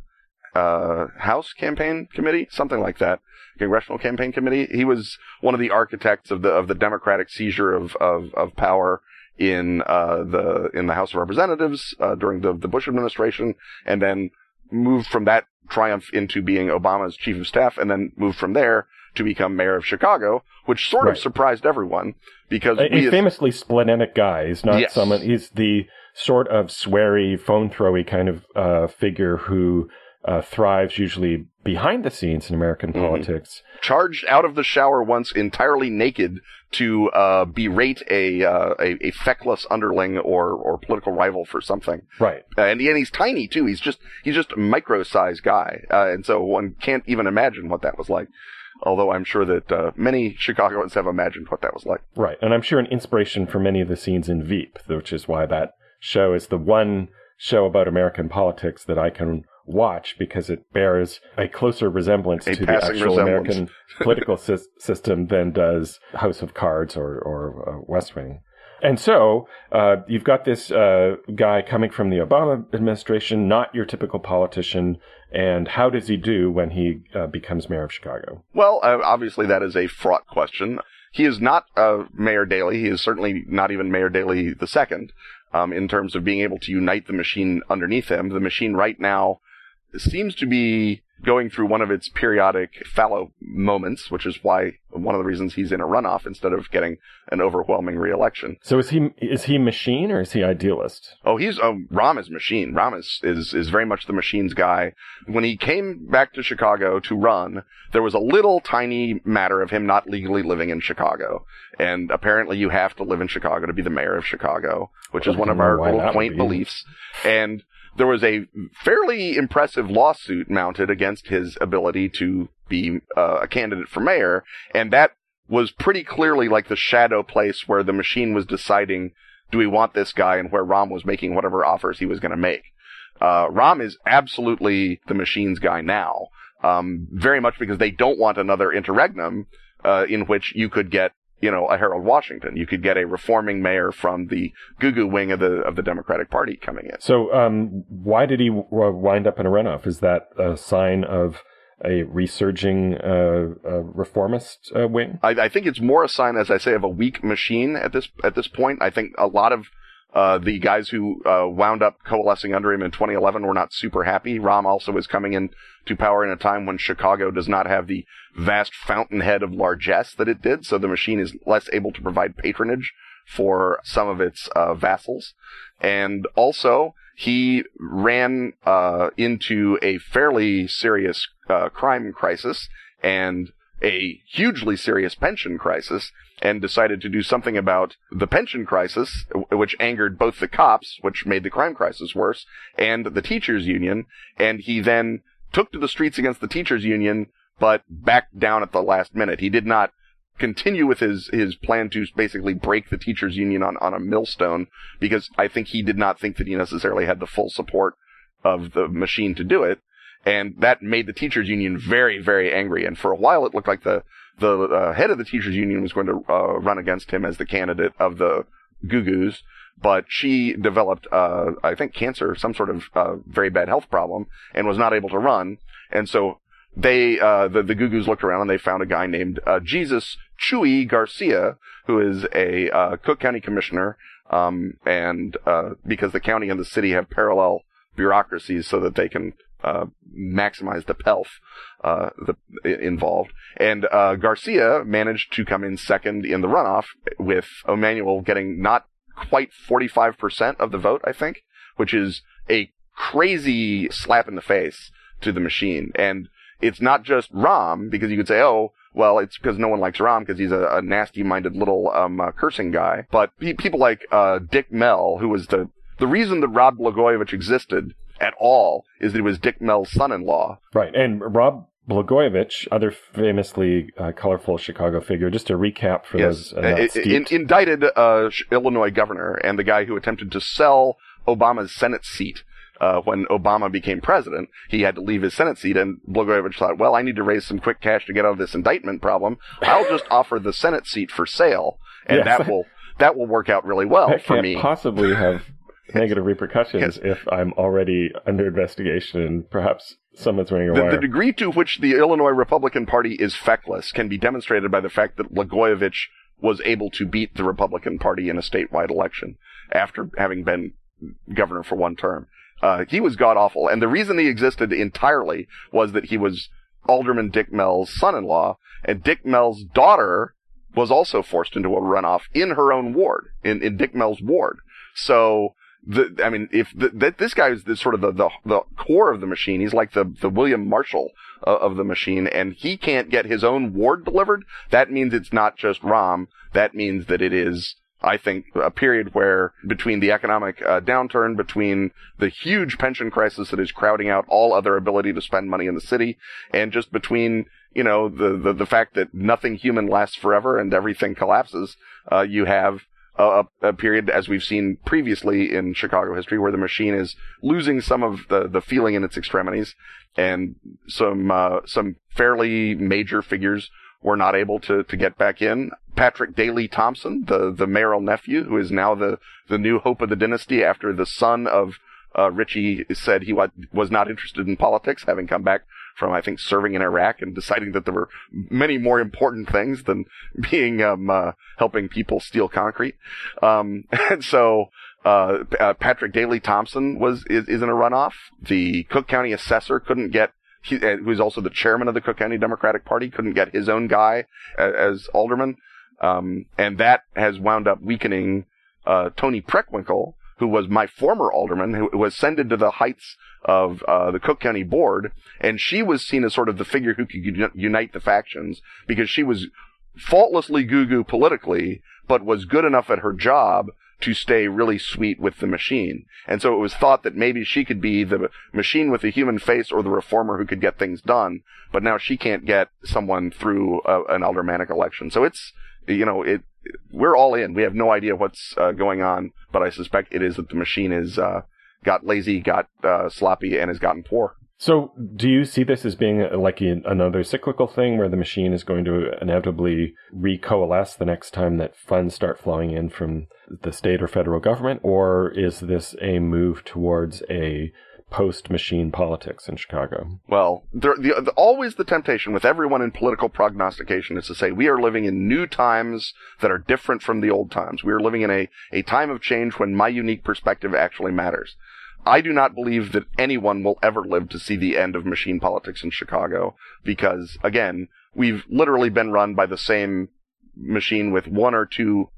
B: uh, House Campaign Committee, something like that, Congressional Campaign Committee. He was one of the architects of the of the Democratic seizure of of, of power in uh, the in the House of Representatives uh, during the the Bush administration, and then moved from that triumph into being Obama's chief of staff, and then moved from there to become mayor of Chicago, which sort
A: Right.
B: of surprised everyone because
A: A, famously splenic guy. He's not
B: Yes.
A: someone. He's the sort of sweary, phone throwy kind of uh, figure who uh, thrives usually behind the scenes in American
B: Mhm.
A: politics.
B: charged out of the shower once entirely naked to uh, berate a, uh, a a feckless underling or or political rival for something.
A: Right.
B: Uh, and, and he's tiny too. He's just he's just a micro-sized guy, uh, and so one can't even imagine what that was like. Although I'm sure that uh, many Chicagoans have imagined what that was like.
A: Right. And I'm sure an inspiration for many of the scenes in Veep, which is why that show is the one show about American politics that I can watch because it bears a closer resemblance
B: A
A: to the actual. American political sys- system than does House of Cards or, or uh, West Wing. And so uh, you've got this uh, guy coming from the Obama administration, not your typical politician. And how does he do when he uh, becomes mayor of Chicago?
B: Well, uh, obviously that is a fraught question. He is not uh, Mayor Daley. He is certainly not even Mayor Daley the second. Um, in terms of being able to unite the machine underneath him, the machine right now seems to be going through one of its periodic fallow moments, which is why one of the reasons he's in a runoff instead of getting an overwhelming reelection.
A: So is he is he machine or is he idealist?
B: Oh, he's um, Rahm is machine. Rahm is, is is very much the machines guy. When he came back to Chicago to run, there was a little tiny matter of him not legally living in Chicago, and apparently you have to live in Chicago to be the mayor of Chicago, which is one of our little quaint
A: be.
B: beliefs. And there was a fairly impressive lawsuit mounted against his ability to be uh, a candidate for mayor, and that was pretty clearly like the shadow place where the machine was deciding do we want this guy and where Rahm was making whatever offers he was going to make. Uh, Rahm is absolutely the machine's guy now. Um, very much because they don't want another interregnum, uh, in which you could get, you know, a Harold Washington. You could get a reforming mayor from the goo goo wing of the, of the Democratic Party coming in.
A: So um, why did he w- wind up in a runoff? Is that a sign of a resurging uh, uh, reformist uh, wing?
B: I, I think it's more a sign, as I say, of a weak machine at this at this point. I think a lot of uh, the guys who uh, wound up coalescing under him in 2011 were not super happy. Rahm also is coming in to power in a time when Chicago does not have the vast fountainhead of largesse that it did, so the machine is less able to provide patronage for some of its uh, vassals. And also, he ran uh, into a fairly serious uh, crime crisis and a hugely serious pension crisis and decided to do something about the pension crisis, which angered both the cops, which made the crime crisis worse, and the teachers union. And he then took to the streets against the teachers union, but backed down at the last minute. He did not continue with his, his plan to basically break the teachers union on, on a millstone because I think he did not think that he necessarily had the full support of the machine to do it. And that made the teachers union very, very angry. And for a while, it looked like the, the uh, head of the teachers union was going to uh, run against him as the candidate of the goo-goos. But she developed, uh, I think, cancer, some sort of uh, very bad health problem, and was not able to run. And so they, uh, the, the goo-goos looked around and they found a guy named uh, Jesus Chuy Garcia, who is a uh, Cook County commissioner. Um, and uh, because the county and the city have parallel bureaucracies, so that they can uh, maximize the pelf uh, the, involved. And uh, Garcia managed to come in second in the runoff, with Emanuel getting not quite 45% of the vote, I think, which is a crazy slap in the face to the machine. And it's not just Rahm, because you could say, oh, well, it's because no one likes Rahm because he's a, a nasty-minded little um, uh, cursing guy. But pe- people like uh, Dick Mell, who was the the reason that Rod Blagojevich existed at all is that he was Dick Mell's son-in-law.
A: Right. And Rod Blagojevich, other famously uh, colorful Chicago figure, just to recap for those uh, not
B: I- I-
A: steeped.
B: in- indicted uh, Illinois governor and the guy who attempted to sell Obama's Senate seat. Uh, when Obama became president, he had to leave his Senate seat, and Blagojevich thought, "Well, I need to raise some quick cash to get out of this indictment problem. I'll just offer the Senate seat for sale, and
A: Yes.
B: that will that will work out really well
A: that
B: for me."
A: possibly have negative repercussions if I'm already under investigation and perhaps someone's wearing a
B: The,
A: wire.
B: the degree to which the Illinois Republican Party is feckless can be demonstrated by the fact that Blagojevich was able to beat the Republican Party in a statewide election after having been governor for one term. Uh, he was god awful, and the reason he existed entirely was that he was Alderman Dick Mell's son-in-law, and Dick Mell's daughter was also forced into a runoff in her own ward, in, in Dick Mell's ward. So, the, I mean, if the, this guy is the, sort of the, the, the core of the machine, he's like the, the William Marshal uh, of the machine, and he can't get his own ward delivered, that means it's not just Rahm. That means that it is I think a period where between the economic uh, downturn, between the huge pension crisis that is crowding out all other ability to spend money in the city, and just between you know the the, the fact that nothing human lasts forever and everything collapses, uh, you have a, a, period as we've seen previously in Chicago history where the machine is losing some of the the feeling in its extremities, and some uh, some fairly major figures were not able to, to get back in. Patrick Daley Thompson, the, the mayoral nephew, who is now the, the new hope of the dynasty after the son of uh, Richie said he was not interested in politics, having come back from, I think, serving in Iraq and deciding that there were many more important things than being, um, uh, helping people steal concrete. Um, and so, uh, uh, Patrick Daley Thompson was, is, is in a runoff. The Cook County assessor couldn't get he, uh, who's also the chairman of the Cook County Democratic Party, couldn't get his own guy as, as alderman. Um, and that has wound up weakening, uh, Toni Preckwinkle, who was my former alderman, who was ascended to the heights of, uh, the Cook County board. And she was seen as sort of the figure who could unite the factions because she was faultlessly goo-goo politically, but was good enough at her job to stay really sweet with the machine. And so it was thought that maybe she could be the machine with a human face or the reformer who could get things done. But now she can't get someone through a, an aldermanic election. So it's, you know, it, we're all in. We have no idea what's uh, going on, but I suspect it is that the machine is, uh, got lazy, got, uh, sloppy, and has gotten poor.
A: So, do you see this as being like another cyclical thing where the machine is going to inevitably recoalesce the next time that funds start flowing in from the state or federal government? Or is this a move towards a post machine politics in Chicago?
B: Well, there, the, the, always the temptation with everyone in political prognostication is to say we are living in new times that are different from the old times. We are living in a, a time of change when my unique perspective actually matters. I do not believe that anyone will ever live to see the end of machine politics in Chicago because, again, we've literally been run by the same machine with one or two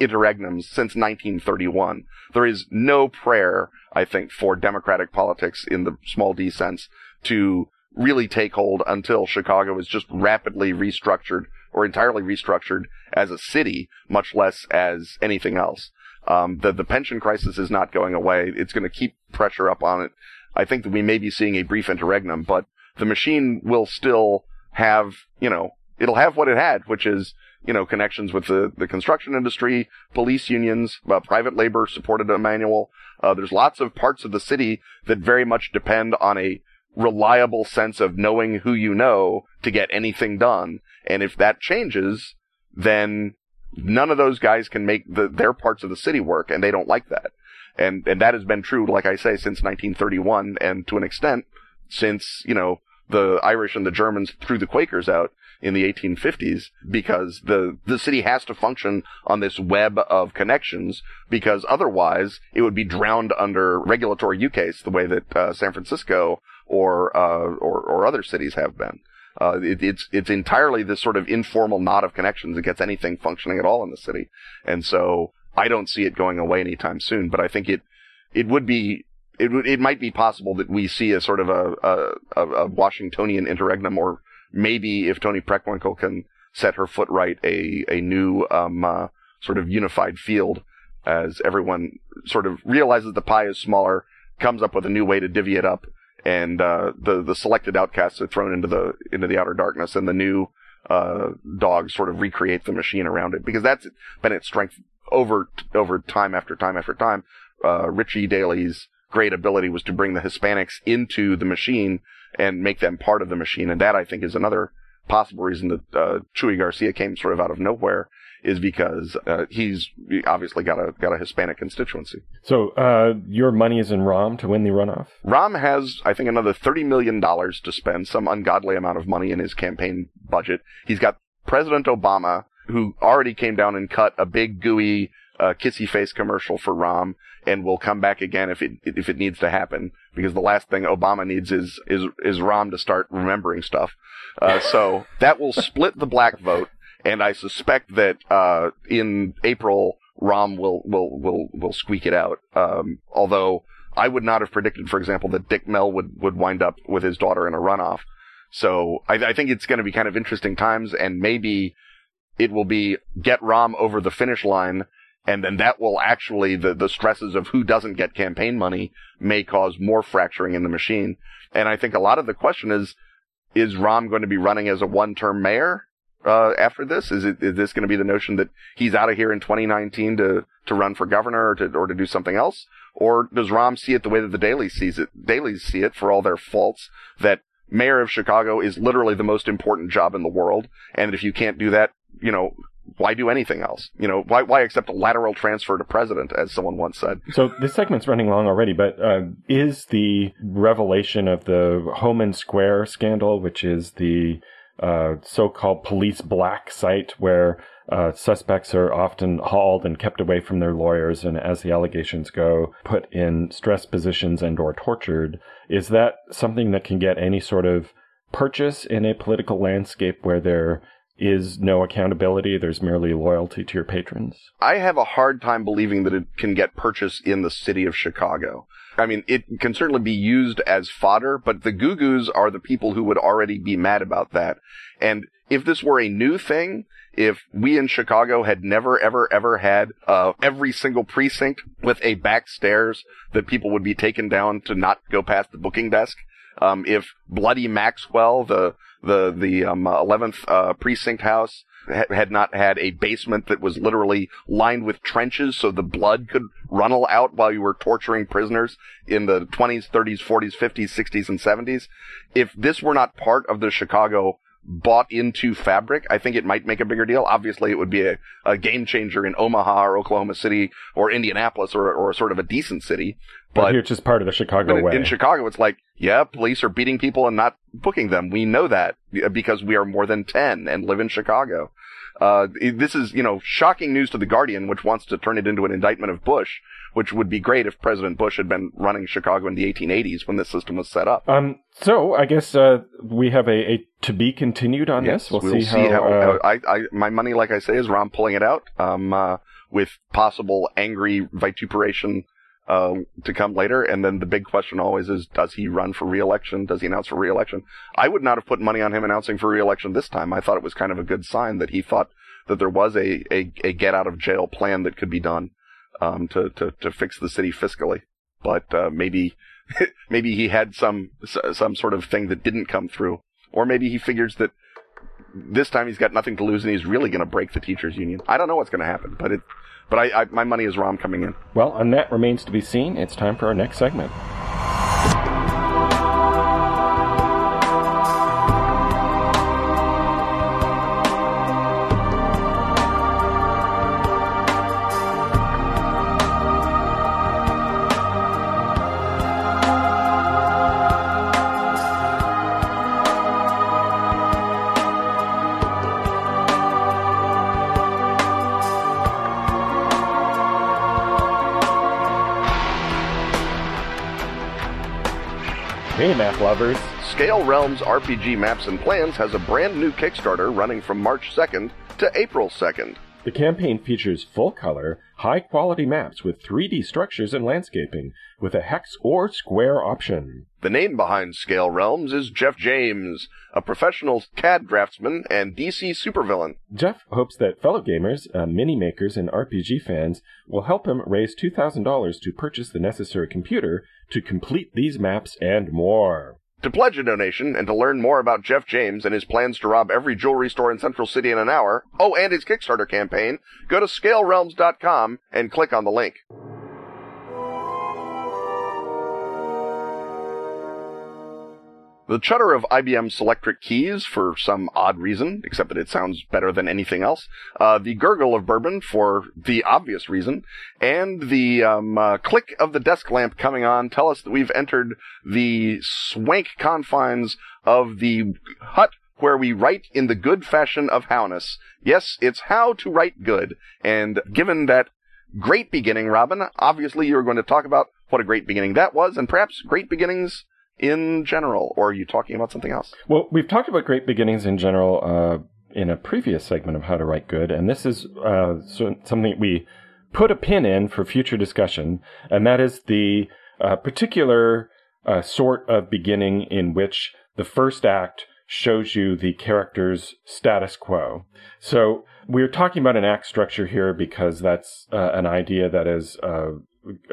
B: interregnums since 1931. There is no prayer, I think, for democratic politics in the small d sense to really take hold until Chicago is just rapidly restructured or entirely restructured as a city, much less as anything else. Um, the, the pension crisis is not going away. It's going to keep pressure up on it. I think that we may be seeing a brief interregnum, but the machine will still have, you know, it'll have what it had, which is, you know, connections with the, the construction industry, police unions, uh, private labor supported Emanuel. Uh, there's lots of parts of the city that very much depend on a reliable sense of knowing who you know to get anything done. And if that changes, then none of those guys can make the, their parts of the city work, and they don't like that. And and that has been true, like I say, since 1931, and to an extent, since you know the Irish and the Germans threw the Quakers out in the 1850s because the the city has to function on this web of connections because otherwise it would be drowned under regulatory ukase the way that uh, San Francisco or, uh, or or other cities have been. Uh, it, it's it's entirely this sort of informal knot of connections that gets anything functioning at all in the city, and so I don't see it going away anytime soon. But I think it it would be it would it might be possible that we see a sort of a a, a Washingtonian interregnum, or maybe if Toni Preckwinkle can set her foot right, a a new um, uh, sort of unified field as everyone sort of realizes the pie is smaller, comes up with a new way to divvy it up, and uh, the the selected outcasts are thrown into the into the outer darkness, and the new uh, dogs sort of recreate the machine around it because that's been its strength over over time after time after time. Uh, Richie Daley's great ability was to bring the Hispanics into the machine and make them part of the machine, and that I think is another possible reason that uh, Chuy Garcia came sort of out of nowhere is because uh, he's obviously got a got a Hispanic constituency.
A: So uh, your money is in Rahm to win the runoff.
B: Rahm has, I think, another thirty million dollars to spend, some ungodly amount of money in his campaign budget. He's got President Obama who already came down and cut a big gooey uh, kissy face commercial for Rahm and we'll come back again if it if it needs to happen because the last thing Obama needs is is is Rahm to start remembering stuff. Uh, so that will split the black vote, and I suspect that uh, in April Rahm will will will will squeak it out. Um, although I would not have predicted, for example, that Dick Mell would would wind up with his daughter in a runoff. So I, I think it's going to be kind of interesting times, and maybe it will be get Rahm over the finish line and then that will actually the the stresses of who doesn't get campaign money may cause more fracturing in the machine. And I think a lot of the question is is Rahm going to be running as a one-term mayor uh, after this? Is it is this going to be the notion that he's out of here in 2019 to to run for governor or to or to do something else, or does Rahm see it the way that the Daleys sees it? Daleys see it for all their faults that mayor of Chicago is literally the most important job in the world, and if you can't do that, you know, why do anything else? You know, why why accept a lateral transfer to president, as someone once said?
A: So this segment's running long already, but uh, is the revelation of the Homan Square scandal, which is the uh, so-called police black site where uh, suspects are often hauled and kept away from their lawyers, and as the allegations go, put in stress positions and/or tortured. Is that something that can get any sort of purchase in a political landscape where there is no accountability. There's merely loyalty to your patrons.
B: I have a hard time believing that it can get purchased in the city of Chicago. I mean, it can certainly be used as fodder, but the Goo Goos are the people who would already be mad about that. And if this were a new thing, if we in Chicago had never, ever, ever had uh, every single precinct with a back stairs that people would be taken down to not go past the booking desk, um, if Bloody Maxwell, the the the um, 11th uh, precinct house, ha- had not had a basement that was literally lined with trenches, so the blood could runnel out while you were torturing prisoners in the 20s, 30s, 40s, 50s, 60s, and 70s. If this were not part of the Chicago bought into fabric, I think it might make a bigger deal. Obviously, it would be a, a game changer in Omaha or Oklahoma City or Indianapolis or, or sort of a decent city.
A: But,
B: But
A: here it's just part of the Chicago way.
B: in Chicago, it's like, yeah, police are beating people and not booking them. We know that because we are more than 10 and live in Chicago. Uh, this is, you know, shocking news to the Guardian, which wants to turn it into an indictment of Bush, which would be great if President Bush had been running Chicago in the 1880s when this system was set up.
A: um, so I guess uh, we have a, a to be continued on this. We'll, see, how. uh,
B: I, I, my money, like I say, is Rahm pulling it out, um, uh, with possible angry vituperation, uh, to come later. And then the big question always is, does he run for reelection? Does he announce for reelection? I would not have put money on him announcing for reelection this time. I thought it was kind of a good sign that he thought that there was a, a, a get out of jail plan that could be done, um, to, to, to fix the city fiscally. But, uh, maybe, maybe he had some, some sort of thing that didn't come through. Or maybe he figures that this time he's got nothing to lose and he's really going to break the teachers union. I don't know what's going to happen, but it, but I, I, my money is Rahm coming in.
A: well, and that remains to be seen. It's time for our next segment. Math lovers.
B: Scale Realms RPG Maps and Plans has a brand new Kickstarter running from March 2nd to April 2nd.
A: The campaign features full color, high quality maps with 3D structures and landscaping, with a hex or square option.
B: The name behind Scale Realms is Jeff James, a professional CAD draftsman and DC supervillain.
A: Jeff hopes that fellow gamers, uh, mini makers, and RPG fans will help him raise $2,000 to purchase the necessary computer to complete these maps and more.
B: To pledge a donation and to learn more about Jeff James and his plans to rob every jewelry store in Central City in an hour, oh, and his Kickstarter campaign, go to scalerealms.com and click on the link. The chutter of IBM Selectric keys for some odd reason, except that it sounds better than anything else. Uh, the gurgle of bourbon for the obvious reason, and the um, uh, click of the desk lamp coming on tell us that we've entered the swank confines of the hut where we write in the good fashion of howness. Yes, it's how to write good. And given that great beginning, Robin, obviously you're going to talk about what a great beginning that was, and perhaps great beginnings in general. Or are you talking about something else?
A: Well, we've talked about great beginnings in general uh, in a previous segment of How to Write Good, and this is uh, something we put a pin in for future discussion, and that is the uh, particular uh, sort of beginning in which the first act shows you the character's status quo. So we're talking about an act structure here because that's uh, an idea that has uh,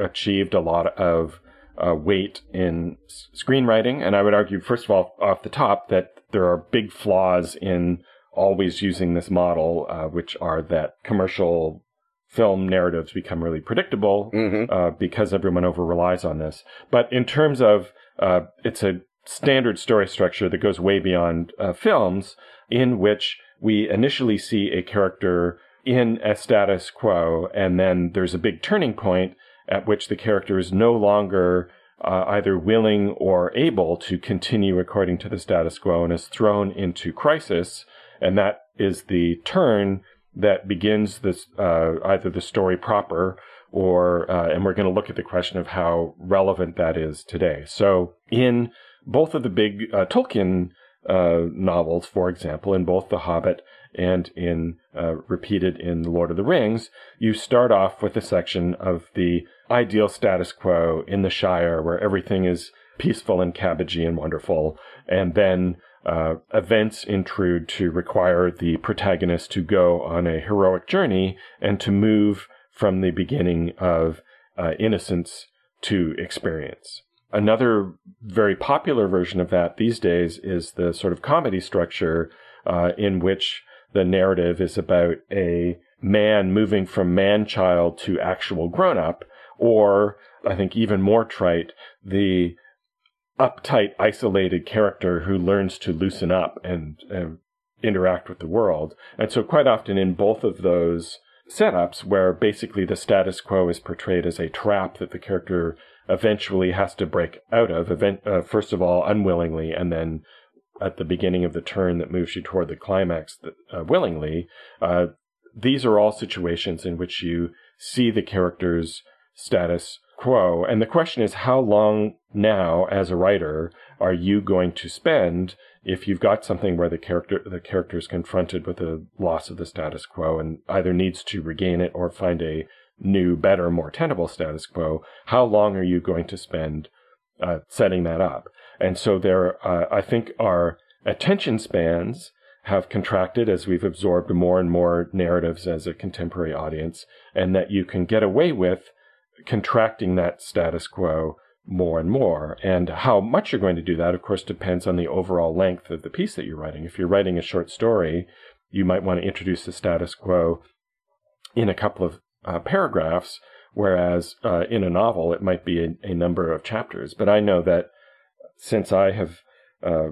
A: achieved a lot of uh, weight in screenwriting. And I would argue, first of all, off the top, that there are big flaws in always using this model, uh, which are that commercial film narratives become really predictable
B: Mm-hmm.
A: uh, because everyone over relies on this. But in terms of uh, it's a standard story structure that goes way beyond uh, films, in which we initially see a character in a status quo, and then there's a big turning point at which the character is no longer uh, either willing or able to continue according to the status quo and is thrown into crisis. And that is the turn that begins this uh, either the story proper or uh, and we're going to look at the question of how relevant that is today. So in both of the big uh, Tolkien uh, novels, for example, in both The Hobbit and in uh, repeated in The Lord of the Rings, you start off with a section of the ideal status quo in the Shire where everything is peaceful and cabbagey and wonderful, and then uh, events intrude to require the protagonist to go on a heroic journey and to move from the beginning of uh, innocence to experience. Another very popular version of that these days is the sort of comedy structure uh, in which the narrative is about a man moving from man child to actual grown up, or I think even more trite, the uptight, isolated character who learns to loosen up and, and interact with the world. And so, quite often in both of those setups, where basically the status quo is portrayed as a trap that the character eventually has to break out of, event, uh, first of all, unwillingly, and then at the beginning of the turn that moves you toward the climax that, uh, willingly, uh, these are all situations in which you see the character's status quo. And the question is, how long now, as a writer, are you going to spend if you've got something where the character the character is confronted with the loss of the status quo and either needs to regain it or find a new, better, more tenable status quo? How long are you going to spend uh, setting that up? And so there, uh, I think, our attention spans have contracted as we've absorbed more and more narratives as a contemporary audience, and that you can get away with contracting that status quo more and more. And how much you're going to do that, of course, depends on the overall length of the piece that you're writing. If you're writing a short story, you might want to introduce the status quo in a couple of uh, paragraphs, whereas uh, in a novel, it might be a, a, number of chapters. But I know that since I have uh,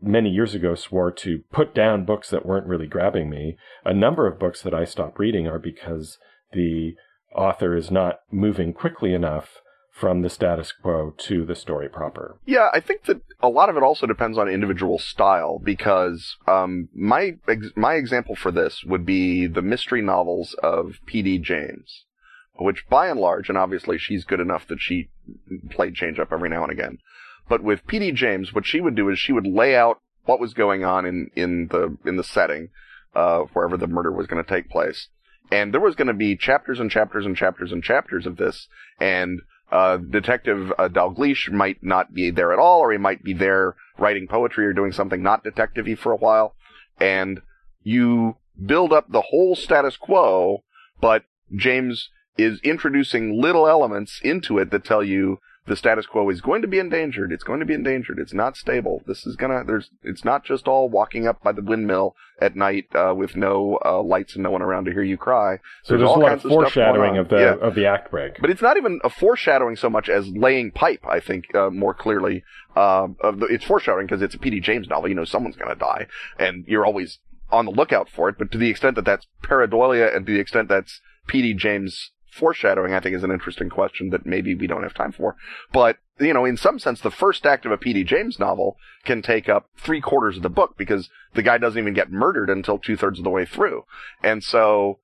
A: many years ago swore to put down books that weren't really grabbing me, a number of books that I stopped reading are because the author is not moving quickly enough from the status quo to the story proper.
B: Yeah, I think that a lot of it also depends on individual style because um, my ex- my example for this would be the mystery novels of P.D. James, which by and large, and obviously she's good enough that she played change up every now and again. But with P.D. James, what she would do is she would lay out what was going on in, in the in the setting, uh, wherever the murder was going to take place, and there was going to be chapters and chapters and chapters and chapters of this, and uh, Detective uh, Dalgleish might not be there at all, or he might be there writing poetry or doing something not detective-y for a while, and you build up the whole status quo, but James is introducing little elements into it that tell you the status quo is going to be endangered. It's going to be endangered. It's not stable. This is gonna. There's. It's not just all walking up by the windmill at night uh, with no uh, lights and no one around to hear you cry.
A: So there's,
B: all
A: a lot
B: kinds
A: of
B: of stuff going
A: foreshadowing of the
B: Yeah.
A: of the act break.
B: But it's not even a foreshadowing so much as laying pipe. I think uh, more clearly. Um, the, it's foreshadowing because it's a P.D. James novel. You know, someone's going to die, and you're always on the lookout for it. But to the extent that that's pareidolia, and to the extent that's P.D. James foreshadowing, I think, is an interesting question that maybe we don't have time for. But, you know, in some sense, the first act of a P.D. James novel can take up three quarters of the book because the guy doesn't even get murdered until two thirds of the way through. And so,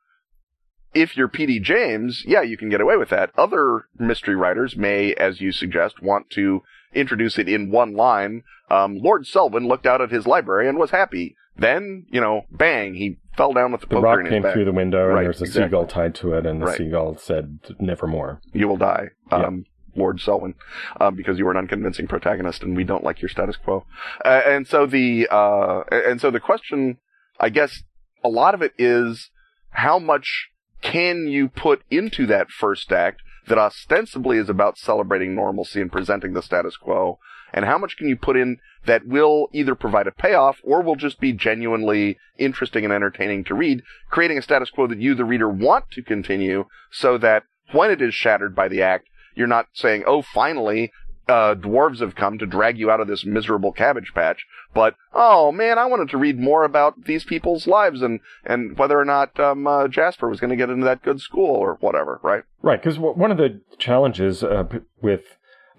B: if you're P.D. James, yeah, you can get away with that. Other mystery writers may, as you suggest, want to introduce it in one line. Um, Lord Selwyn looked out at his library and was happy. Then, you know, bang, he fell down with the,
A: The
B: poker
A: rock
B: in his
A: came
B: back.
A: through the window,
B: Right,
A: and there's a
B: exactly.
A: seagull tied to it, and the
B: Right.
A: seagull said, "Nevermore."
B: You will die,
A: Yeah.
B: um, Lord Selwyn, um, because you are an unconvincing protagonist, and we don't like your status quo. Uh, and so the uh, and so the question, I guess, a lot of it is how much can you put into that first act that ostensibly is about celebrating normalcy and presenting the status quo, and how much can you put in that will either provide a payoff or will just be genuinely interesting and entertaining to read, creating a status quo that you, the reader, want to continue so that when it is shattered by the act, you're not saying, oh, finally, uh, dwarves have come to drag you out of this miserable cabbage patch, but, oh man, I wanted to read more about these people's lives and, and whether or not, um, uh, Jasper was going to get into that good school or whatever, right?
A: Right, because one of the challenges uh, with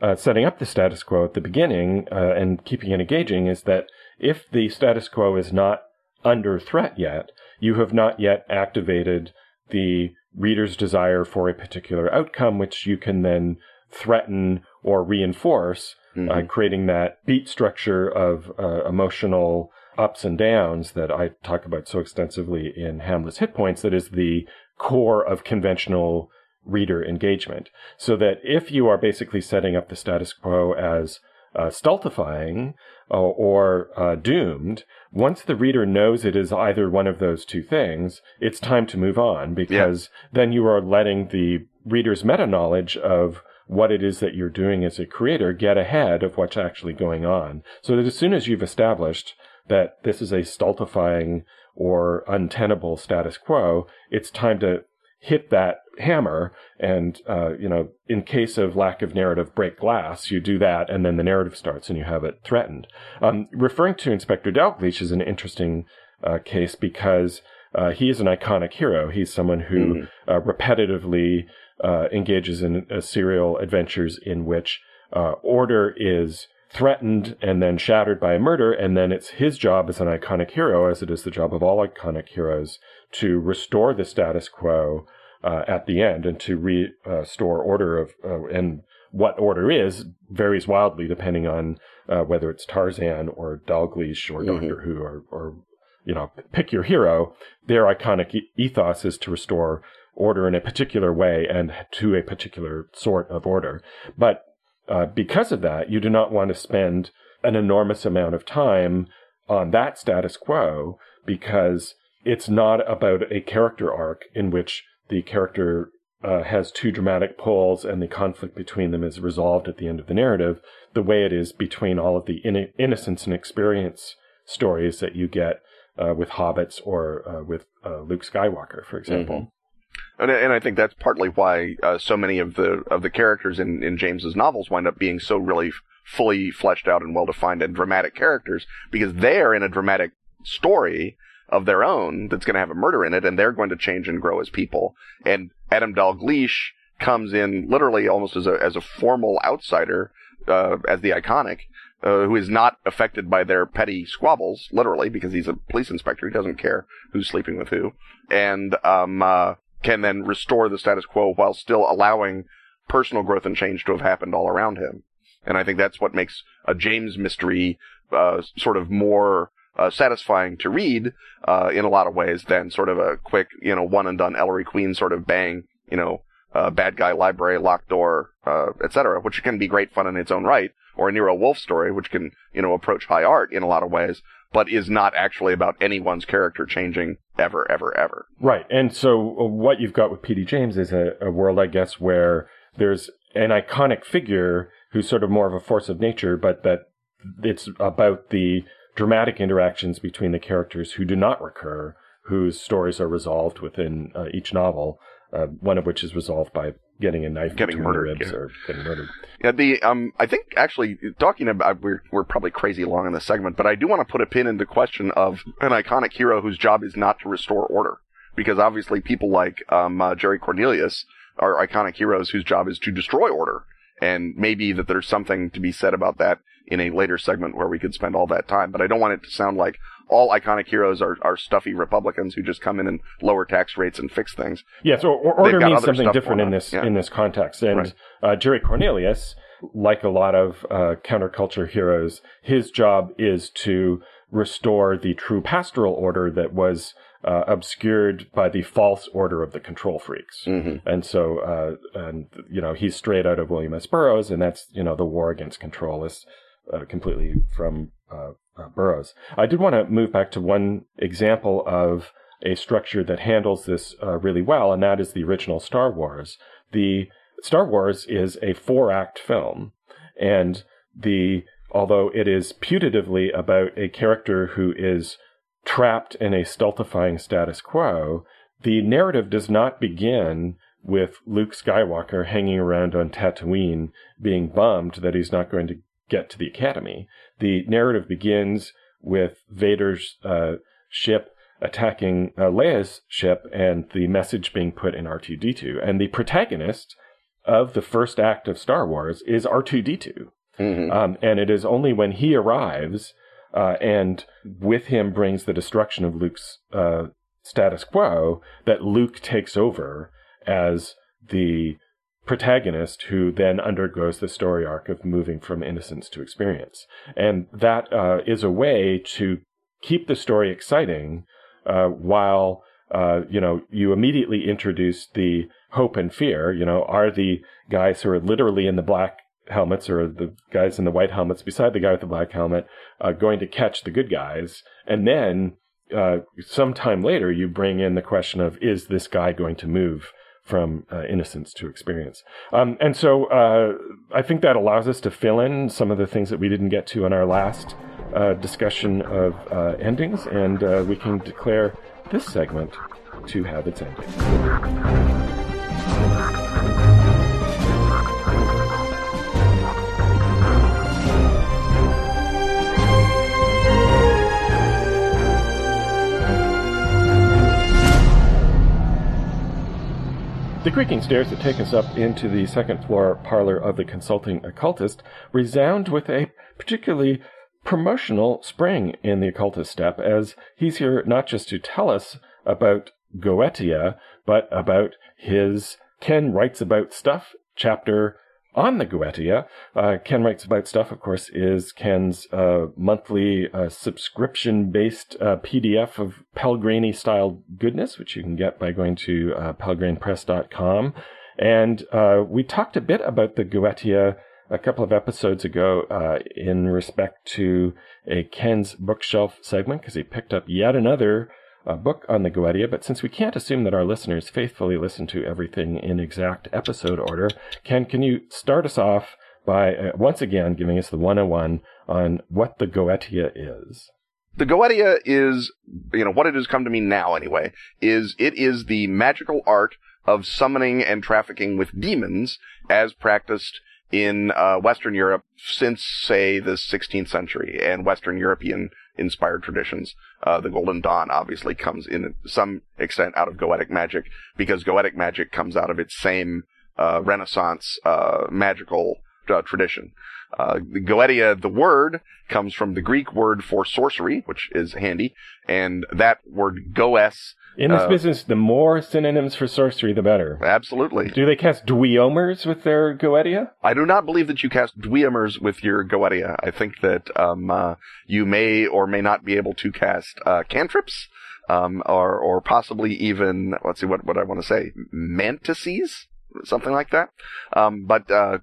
A: uh, setting up the status quo at the beginning uh, and keeping it engaging is that if the status quo is not under threat yet, you have not yet activated the reader's desire for a particular outcome, which you can then threaten or reinforce, uh,
B: Mhm.
A: creating that beat structure of uh, emotional ups and downs that I talk about so extensively in Hamlet's Hit Points, that is the core of conventional reader engagement. So that if you are basically setting up the status quo as uh, stultifying uh, or uh, doomed, once the reader knows it is either one of those two things, it's time to move on because then you are letting the reader's meta knowledge of what it is that you're doing as a creator get ahead of what's actually going on. So that as soon as you've established that this is a stultifying or untenable status quo, it's time to hit that hammer and uh, you know in case of lack of narrative break glass you do that and then the narrative starts and you have it threatened. Um, referring to inspector dalgleish is an interesting uh, case because uh, he is an iconic hero. He's someone who uh, repetitively uh, engages in uh, serial adventures in which uh, order is threatened and then shattered by a murder, and then it's his job as an iconic hero, as it is the job of all iconic heroes, to restore the status quo uh, at the end and to restore order of uh, and what order is varies wildly depending on uh, whether it's Tarzan or Dalgleish or
B: Mhm.
A: Doctor Who or, or you know pick your hero. Their iconic ethos is to restore order in a particular way and to a particular sort of order. But uh, because of that, you do not want to spend an enormous amount of time on that status quo because it's not about a character arc in which the character uh, has two dramatic poles and the conflict between them is resolved at the end of the narrative, the way it is between all of the in- innocence and experience stories that you get uh, with hobbits or uh, with uh, Luke Skywalker, for example.
B: And, and I think that's partly why uh, so many of the of the characters in, in James's novels wind up being so really f- fully fleshed out and well defined and dramatic characters because they're in a dramatic story of their own that's going to have a murder in it, and they're going to change and grow as people. And Adam Dalgleish comes in literally almost as a as a formal outsider, uh, as the iconic. Uh, who is not affected by their petty squabbles, literally, because he's a police inspector. He doesn't care who's sleeping with who. And, um, uh, can then restore the status quo while still allowing personal growth and change to have happened all around him. And I think that's what makes a James mystery uh, sort of more uh, satisfying to read uh, in a lot of ways than sort of a quick, you know, one and done Ellery Queen sort of bang, you know, uh, bad guy library, locked door, uh, etc., which can be great fun in its own right, or a Nero Wolfe story, which can, you know, approach high art in a lot of ways, but is not actually about anyone's character changing ever, ever, ever.
A: Right. And so uh, what you've got with P.D. James is a, a world, I guess, where there's an iconic figure who's sort of more of a force of nature, but that it's about the dramatic interactions between the characters who do not recur, whose stories are resolved within uh, each novel, uh, one of which is resolved by getting a knife
B: Getting murdered,
A: ribs
B: yeah.
A: or getting murdered.
B: Yeah, the um, I think actually talking about we're we're probably crazy long in this segment, but I do want to put a pin in the question of an iconic hero whose job is not to restore order, because obviously people like um uh, Jerry Cornelius are iconic heroes whose job is to destroy order. And maybe that there's something to be said about that in a later segment where we could spend all that time. But I don't want it to sound like all iconic heroes are, are stuffy Republicans who just come in and lower tax rates and fix things.
A: Yeah, so or- order means something different in this
B: Yeah.
A: in this context. And
B: Right.
A: uh, Jerry Cornelius, like a lot of uh, counterculture heroes, his job is to restore the true pastoral order that was uh, obscured by the false order of the control freaks.
B: hmm
A: And so, uh, and you know, he's straight out of William S. Burroughs, and that's you know the war against control is uh, completely from uh, uh, Burroughs. I did want to move back to one example of a structure that handles this uh, really well, and that is the original Star Wars. The Star Wars is a four-act film, and the although it is putatively about a character who is trapped in a stultifying status quo, the narrative does not begin with Luke Skywalker hanging around on Tatooine being bummed that he's not going to get to the Academy. The narrative begins with Vader's uh, ship attacking uh, Leia's ship and the message being put in R2D2. And the protagonist of the first act of Star Wars is R2D2.
B: hmm
A: Um, and it is only when he arrives uh, and with him brings the destruction of Luke's uh, status quo that Luke takes over as the protagonist who then undergoes the story arc of moving from innocence to experience. And that uh, is a way to keep the story exciting uh, while uh, you know you immediately introduce the hope and fear. You know, are the guys who are literally in the black helmets or the guys in the white helmets beside the guy with the black helmet uh, going to catch the good guys, and then uh, sometime later you bring in the question of is this guy going to move from uh, innocence to experience. Um, and so uh, I think that allows us to fill in some of the things that we didn't get to in our last uh, discussion of uh, endings, and we can declare this segment to have its ending. Creaking stairs that take us up into the second floor parlor of the consulting occultist resound with a particularly promotional spring in the occultist step, as he's here not just to tell us about Goetia, but about his Ken Writes About Stuff chapter on the Goetia. Uh, Ken Writes About Stuff, of course, is Ken's uh, monthly uh, subscription based uh, PDF of Pelgrane style goodness, which you can get by going to uh, pelgranepress.com. And uh, we talked a bit about the Goetia a couple of episodes ago uh, in respect to a Ken's bookshelf segment because he picked up yet another uh, book on the Goetia. But since we can't assume that our listeners faithfully listen to everything in exact episode order, Ken, can you start us off by uh, once again giving us the 101 on what the Goetia is?
B: The Goetia is, you know, what it has come to mean now anyway, is it is the magical art of summoning and trafficking with demons as practiced in uh, Western Europe since, say, the 16th century and Western European inspired traditions. Uh, the Golden Dawn obviously comes in some extent out of Goetic magic because Goetic magic comes out of its same uh, Renaissance uh, magical uh, tradition. Uh, the Goetia, the word, comes from the Greek word for sorcery, which is handy, and that word goes,
A: In this
B: Uh,
A: business, the more synonyms for sorcery, the better.
B: absolutely.
A: Do they cast dweomers with their Goetia?
B: I do not believe that you cast Dweomers with your Goetia. I think that um, uh, you may or may not be able to cast uh, cantrips, um, or or possibly even let's see what what I want to say mantises, something like that. Um, but uh,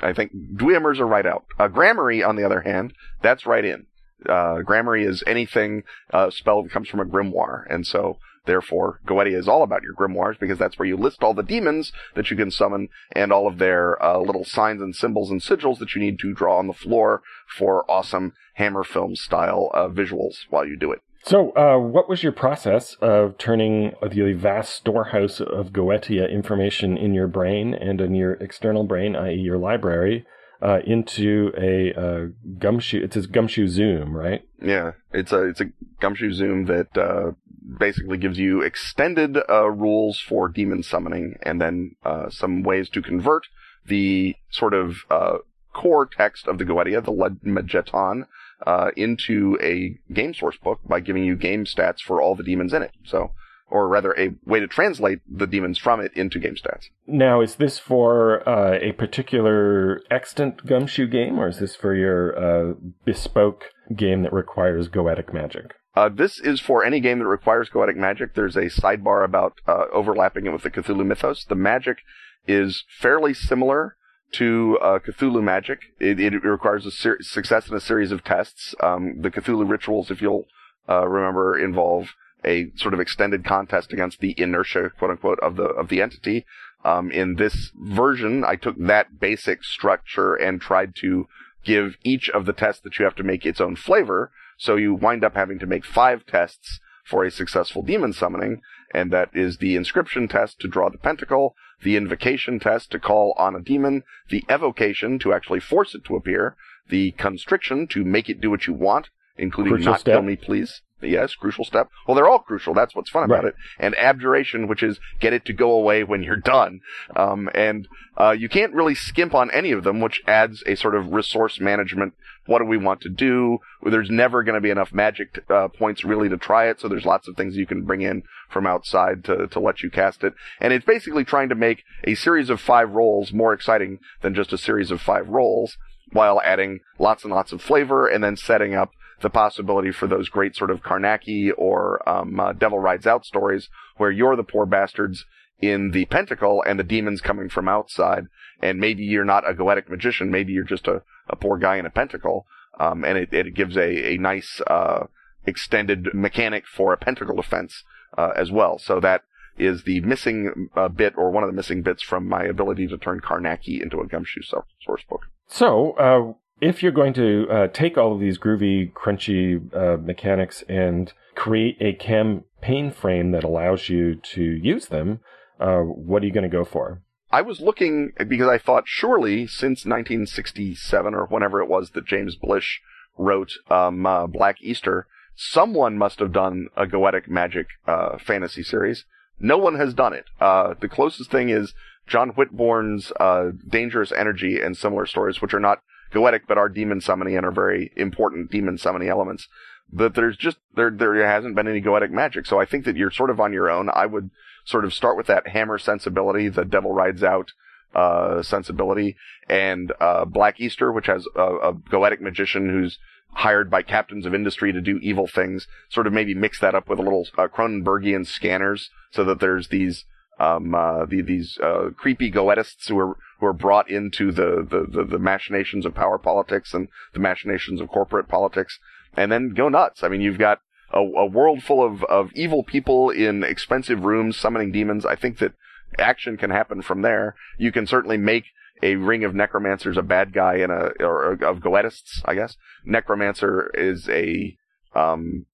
B: I think Dweomers are right out. Uh, Gramarye, on the other hand, that's right in. Uh, Gramarye is anything uh, spell that comes from a grimoire, and so therefore Goetia is all about your grimoires because that's where you list all the demons that you can summon and all of their uh, little signs and symbols and sigils that you need to draw on the floor for awesome hammer film style uh, visuals while you do it.
A: So, uh, what was your process of turning the vast storehouse of Goetia information in your brain and in your external brain, i.e., your library, uh, into a uh, gumshoe? It says gumshoe zoom, right?
B: Yeah, it's a it's a gumshoe zoom that uh, basically gives you extended uh, rules for demon summoning, and then uh, some ways to convert the sort of uh, core text of the Goetia, the Lemegeton, uh, into a game source book by giving you game stats for all the demons in it. So or rather a way to translate the demons from it into game stats.
A: Now, is this for uh, a particular extant gumshoe game, or is this for your uh, bespoke game that requires goetic magic?
B: Uh, this is for any game that requires goetic magic. There's a sidebar about uh, overlapping it with the Cthulhu mythos. The magic is fairly similar to uh, Cthulhu magic. It, it requires a ser- success in a series of tests. Um, the Cthulhu rituals, if you'll uh, remember, involve a sort of extended contest against the inertia, quote unquote, of the of the entity. Um, in this version, I took that basic structure and tried to give each of the tests that you have to make its own flavor. So you wind up having to make five tests for a successful demon summoning, and that is the inscription test to draw the pentacle, the invocation test to call on a demon, the evocation to actually force it to appear, the constriction to make it do what you want, including
A: Crucial
B: not
A: step.
B: kill me, please. Yes, crucial step. Well, they're all crucial. That's what's fun about
A: Right.
B: it. And abjuration, which is get it to go away when you're done. Um, and uh, you can't really skimp on any of them, which adds a sort of resource management. What do we want to do? There's never going to be enough magic uh, points really to try it, so there's lots of things you can bring in from outside to to let you cast it. And it's basically trying to make a series of five rolls more exciting than just a series of five rolls, while adding lots and lots of flavor, and then setting up the possibility for those great sort of Carnacki or um, uh, Devil Rides Out stories where you're the poor bastards in the pentacle and the demons coming from outside. And maybe you're not a goetic magician. Maybe you're just a, a poor guy in a pentacle. Um, and it, it gives a, a nice, uh, extended mechanic for a pentacle defense, uh, as well. So that is the missing uh, bit or one of the missing bits from my ability to turn Carnacki into a gumshoe so- source book.
A: So, uh, if you're going to uh, take all of these groovy, crunchy uh, mechanics and create a campaign frame that allows you to use them, uh, what are you going to go for?
B: I was looking because I thought surely since 1967 or whenever it was that James Blish wrote um, uh, Black Easter, someone must have done a Goetic magic uh, fantasy series. No one has done it. Uh, the closest thing is John Whitbourn's uh, Dangerous Energy and similar stories, which are not Goetic but are demon summoning and are very important demon summoning elements. But there's just there there hasn't been any Goetic magic, so I think that you're sort of on your own. I would sort of start with that hammer sensibility, the Devil Rides Out uh, sensibility, and uh, Black Easter, which has a, a Goetic magician who's hired by captains of industry to do evil things. Sort of maybe mix that up with a little uh, Cronenbergian scanners, so that there's these um, uh, the, these uh, creepy goetists who are who are brought into the, the, the, the machinations of power politics and the machinations of corporate politics, and then go nuts. I mean, you've got a, a world full of, of evil people in expensive rooms summoning demons. I think that action can happen from there. You can certainly make a ring of necromancers a bad guy and a or of goetists, I guess. Necromancer is a um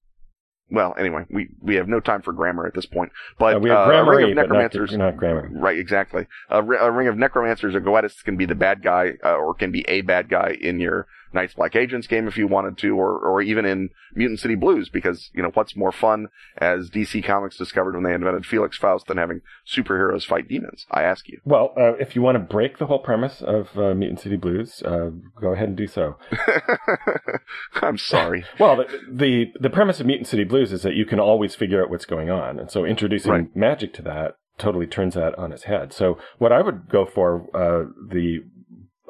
B: well, anyway, we, we have no time for grammar at this point. But
A: Uh, we have
B: uh, a ring of
A: but not,
B: necromancers,
A: not grammar.
B: right? Exactly. A, a ring of necromancers or goetists can be the bad guy, uh, or can be a bad guy in your Night's Black Agents game if you wanted to, or or even in Mutant City Blues, because you know what's more fun, as DC Comics discovered when they invented Felix Faust, than having superheroes fight demons. I ask you.
A: Well, uh, if you want to break the whole premise of uh, Mutant City Blues, uh, go ahead and do so.
B: I'm sorry.
A: Well, the, the the premise of Mutant City Blues is that you can always figure out what's going on, and so introducing
B: Right.
A: magic to that totally turns that on its head. So, what I would go for, uh, the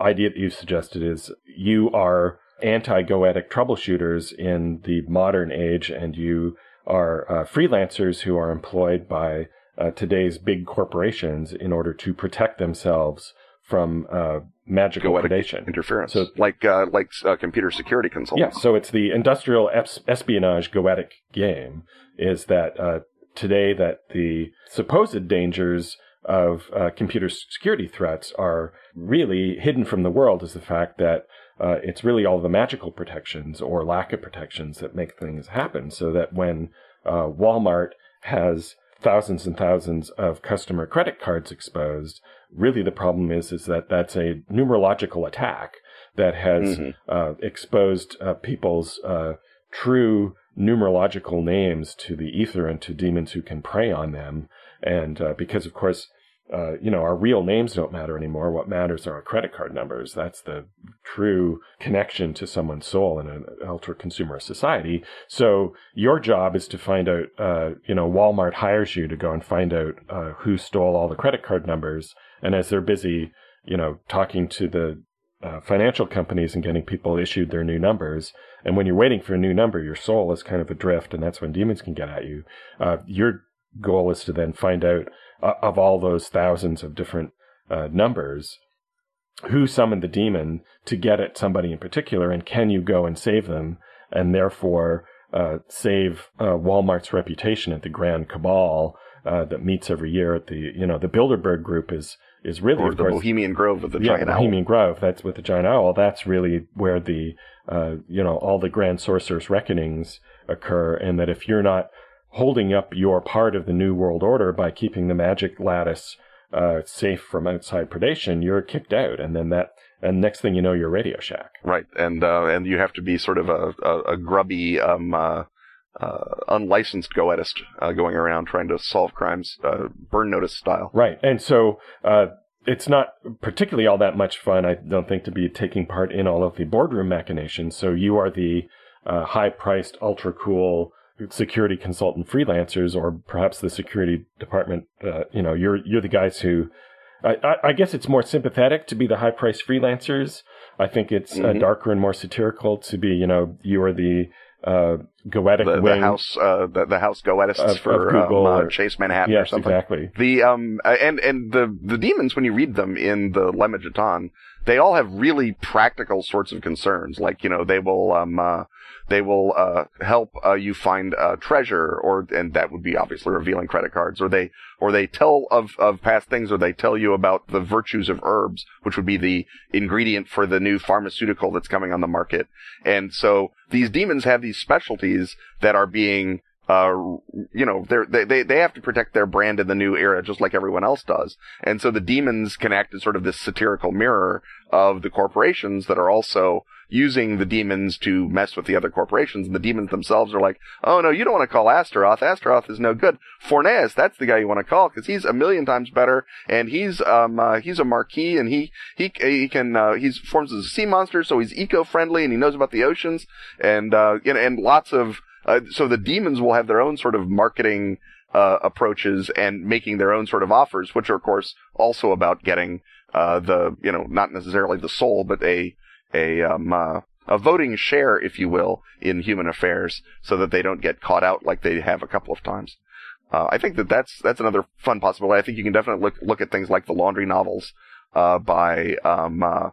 A: idea that you suggested is you are anti-goetic troubleshooters in the modern age, and you are uh, freelancers who are employed by uh, today's big corporations in order to protect themselves from uh, magical
B: Goetic
A: predation.
B: Interference,
A: So-
B: like uh, like uh, computer security consultants.
A: Yeah, so it's the industrial es- espionage goetic game. Is that uh, today that the supposed dangers of uh, computer security threats are really hidden from the world is the fact that uh, it's really all the magical protections or lack of protections that make things happen. So that when uh, Walmart has thousands and thousands of customer credit cards exposed, really the problem is is that that's a numerological attack that has
B: Mhm.
A: uh, exposed uh, people's uh, true numerological names to the ether and to demons who can prey on them. And uh, because, of course, uh, you know, our real names don't matter anymore. What matters are our credit card numbers. That's the true connection to someone's soul in an ultra consumer society. So your job is to find out, uh, you know, Walmart hires you to go and find out uh, who stole all the credit card numbers. And as they're busy, you know, talking to the uh, financial companies and getting people issued their new numbers. And when you're waiting for a new number, your soul is kind of adrift, and that's when demons can get at you. Uh, your goal is to then find out uh, of all those thousands of different uh, numbers who summoned the demon to get at somebody in particular, and can you go and save them, and therefore uh, save uh, Walmart's reputation at the Grand Cabal uh, that meets every year at the you know the Bilderberg Group is is really
B: or the
A: course
B: Bohemian Grove with the
A: yeah,
B: giant owl.
A: Bohemian Grove. That's with the giant owl. That's really where the uh, you know all the grand sorcerer's reckonings occur, and that if you're not holding up your part of the new world order by keeping the magic lattice uh, safe from outside predation, you're kicked out, and then that and next thing you know, you're Radio Shack.
B: Right, and uh, and you have to be sort of a a, a grubby, um, uh, uh, unlicensed goetist uh, going around trying to solve crimes, uh, burn notice style.
A: Right, and so. Uh, it's not particularly all that much fun, I don't think, to be taking part in all of the boardroom machinations. So you are the uh, high-priced, ultra-cool security consultant freelancers, or perhaps the security department. Uh, you know, you're you're the guys who. I, I, I guess it's more sympathetic to be the high-priced freelancers. I think it's uh,
B: Mhm.
A: darker and more satirical to be. You know, you are the uh, goetic
B: The, the house, uh, the, the house goetists
A: Of-
B: for
A: of Google
B: um,
A: or-
B: Chase Manhattan or
A: yes,
B: something.
A: exactly.
B: The um uh, and and the the demons when you read them in the Lemegeton, they all have really practical sorts of concerns. Like you know they will um uh, they will uh help uh, you find uh, treasure or and that would be obviously revealing credit cards or they or they tell of of past things or they tell you about the virtues of herbs, which would be the ingredient for the new pharmaceutical that's coming on the market. And so these demons have these specialties that are being uh, you know, they, they, they have to protect their brand in the new era just like everyone else does. And so the demons can act as sort of this satirical mirror of the corporations that are also using the demons to mess with the other corporations. And the demons themselves are like, oh no, you don't want to call Astaroth. Astaroth is no good. Forneus, that's the guy you want to call because he's a million times better and he's, um, uh, he's a marquis and he, he, he can, uh, he's forms as a sea monster. So he's eco-friendly and he knows about the oceans and, uh, know, and lots of, uh, so the demons will have their own sort of marketing uh, approaches and making their own sort of offers, which are of course also about getting uh, the you know not necessarily the soul, but a a um, uh, a voting share, if you will, in human affairs, so that they don't get caught out like they have a couple of times. Uh, I think that that's that's another fun possibility. I think you can definitely look look at things like the laundry novels uh, by um, uh,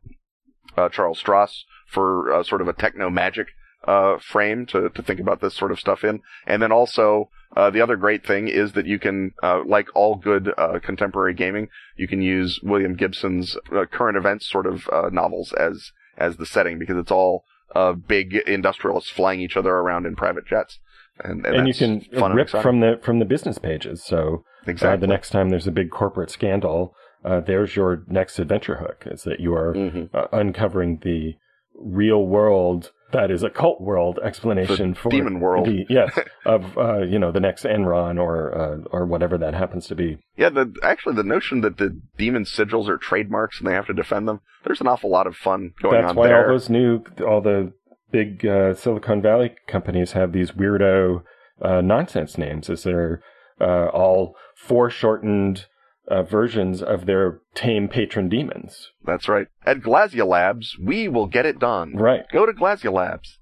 B: uh, Charles Stross for uh, sort of a techno magic uh, frame to, to think about this sort of stuff in. And then also, the other great thing is that you can, like all good, contemporary gaming, you can use William Gibson's current events sort of, novels as, as the setting because it's all, uh, big industrialists flying each other around in private jets. And, and,
A: and you can rip from the from the business pages. So uh,
B: exactly.
A: the next time there's a big corporate scandal, uh, there's your next adventure hook. Is that you are
B: Mhm.
A: uh, uncovering the real world that is a cult world explanation
B: The
A: for
B: demon world.
A: the- yes, of uh, you know the next Enron or uh, or whatever that happens to be.
B: Yeah, the actually the notion that the demon sigils are trademarks and they have to defend them. There's an awful lot of fun going
A: That's
B: on
A: why all those new all the big uh, Silicon Valley companies have these weirdo uh, nonsense names, as they're uh, all foreshortened uh, versions of their tame patron demons.
B: That's right. At Glasia Labs, we will get it done.
A: Right.
B: Go to Glasia Labs.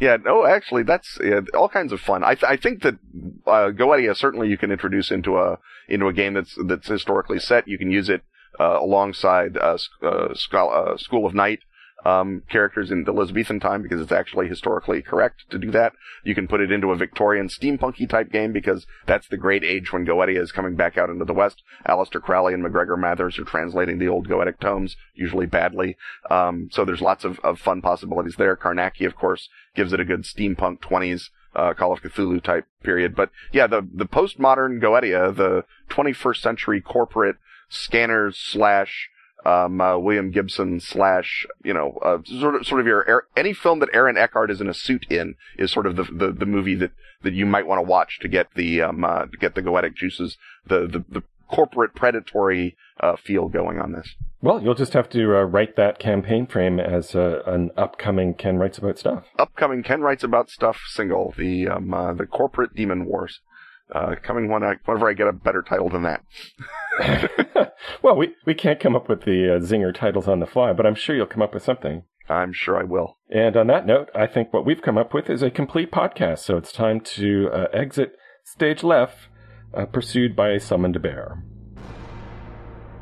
B: Yeah, no, actually, that's yeah, all kinds of fun. I, th- I think that uh, Goetia certainly you can introduce into a into a game that's that's historically set. You can use it uh, alongside uh, uh, uh, School of Night um, characters in the Elizabethan time because it's actually historically correct to do that. You can put it into a Victorian steampunky type game because that's the great age when Goetia is coming back out into the West. Aleister Crowley and MacGregor Mathers are translating the old Goetic tomes, usually badly. Um, so there's lots of, of fun possibilities there. Carnacki, of course, gives it a good steampunk 20s uh, Call of Cthulhu type period. But yeah, the the postmodern Goetia, the 21st century corporate scanners slash um, uh, William Gibson slash, you know, uh, sort of, sort of your, any film that Aaron Eckhart is in a suit in is sort of the, the, the movie that, that you might want to watch to get the, um, uh, to get the goetic juices, the, the, the corporate predatory, uh, feel going on this.
A: Well, you'll just have to uh, write that campaign frame as uh, an upcoming Ken Writes About Stuff.
B: Upcoming Ken Writes About Stuff single, the, um, uh, the corporate demon wars. Uh, coming when I, whenever I get a better title than that.
A: well, we, we can't come up with the uh, zinger titles on the fly, but I'm sure you'll come up with something.
B: I'm sure I will.
A: And on that note, I think what we've come up with is a complete podcast. So it's time to uh, exit stage left, uh, pursued by a summoned bear.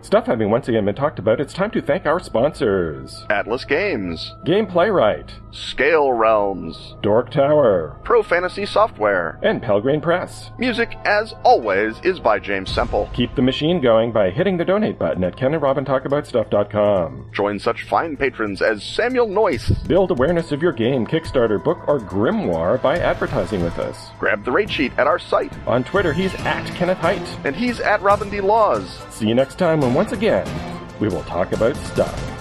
A: Stuff having once again been talked about, it's time to thank our sponsors
B: Atlas Games,
A: Game Playwright,
B: Scale Realms,
A: Dork Tower,
B: Pro Fantasy Software,
A: and Pelgrane Press.
B: Music, as always, is by James Semple.
A: Keep the machine going by hitting the donate button at kenandrobintalkaboutstuff.com.
B: Join such fine patrons as Samuel Noyce.
A: Build awareness of your game, Kickstarter, book, or grimoire by advertising with us.
B: Grab the rate sheet at our site.
A: On Twitter, he's at Kenneth Hite.
B: And he's at Robin D. Laws.
A: See you next time when once again we will talk about stuff.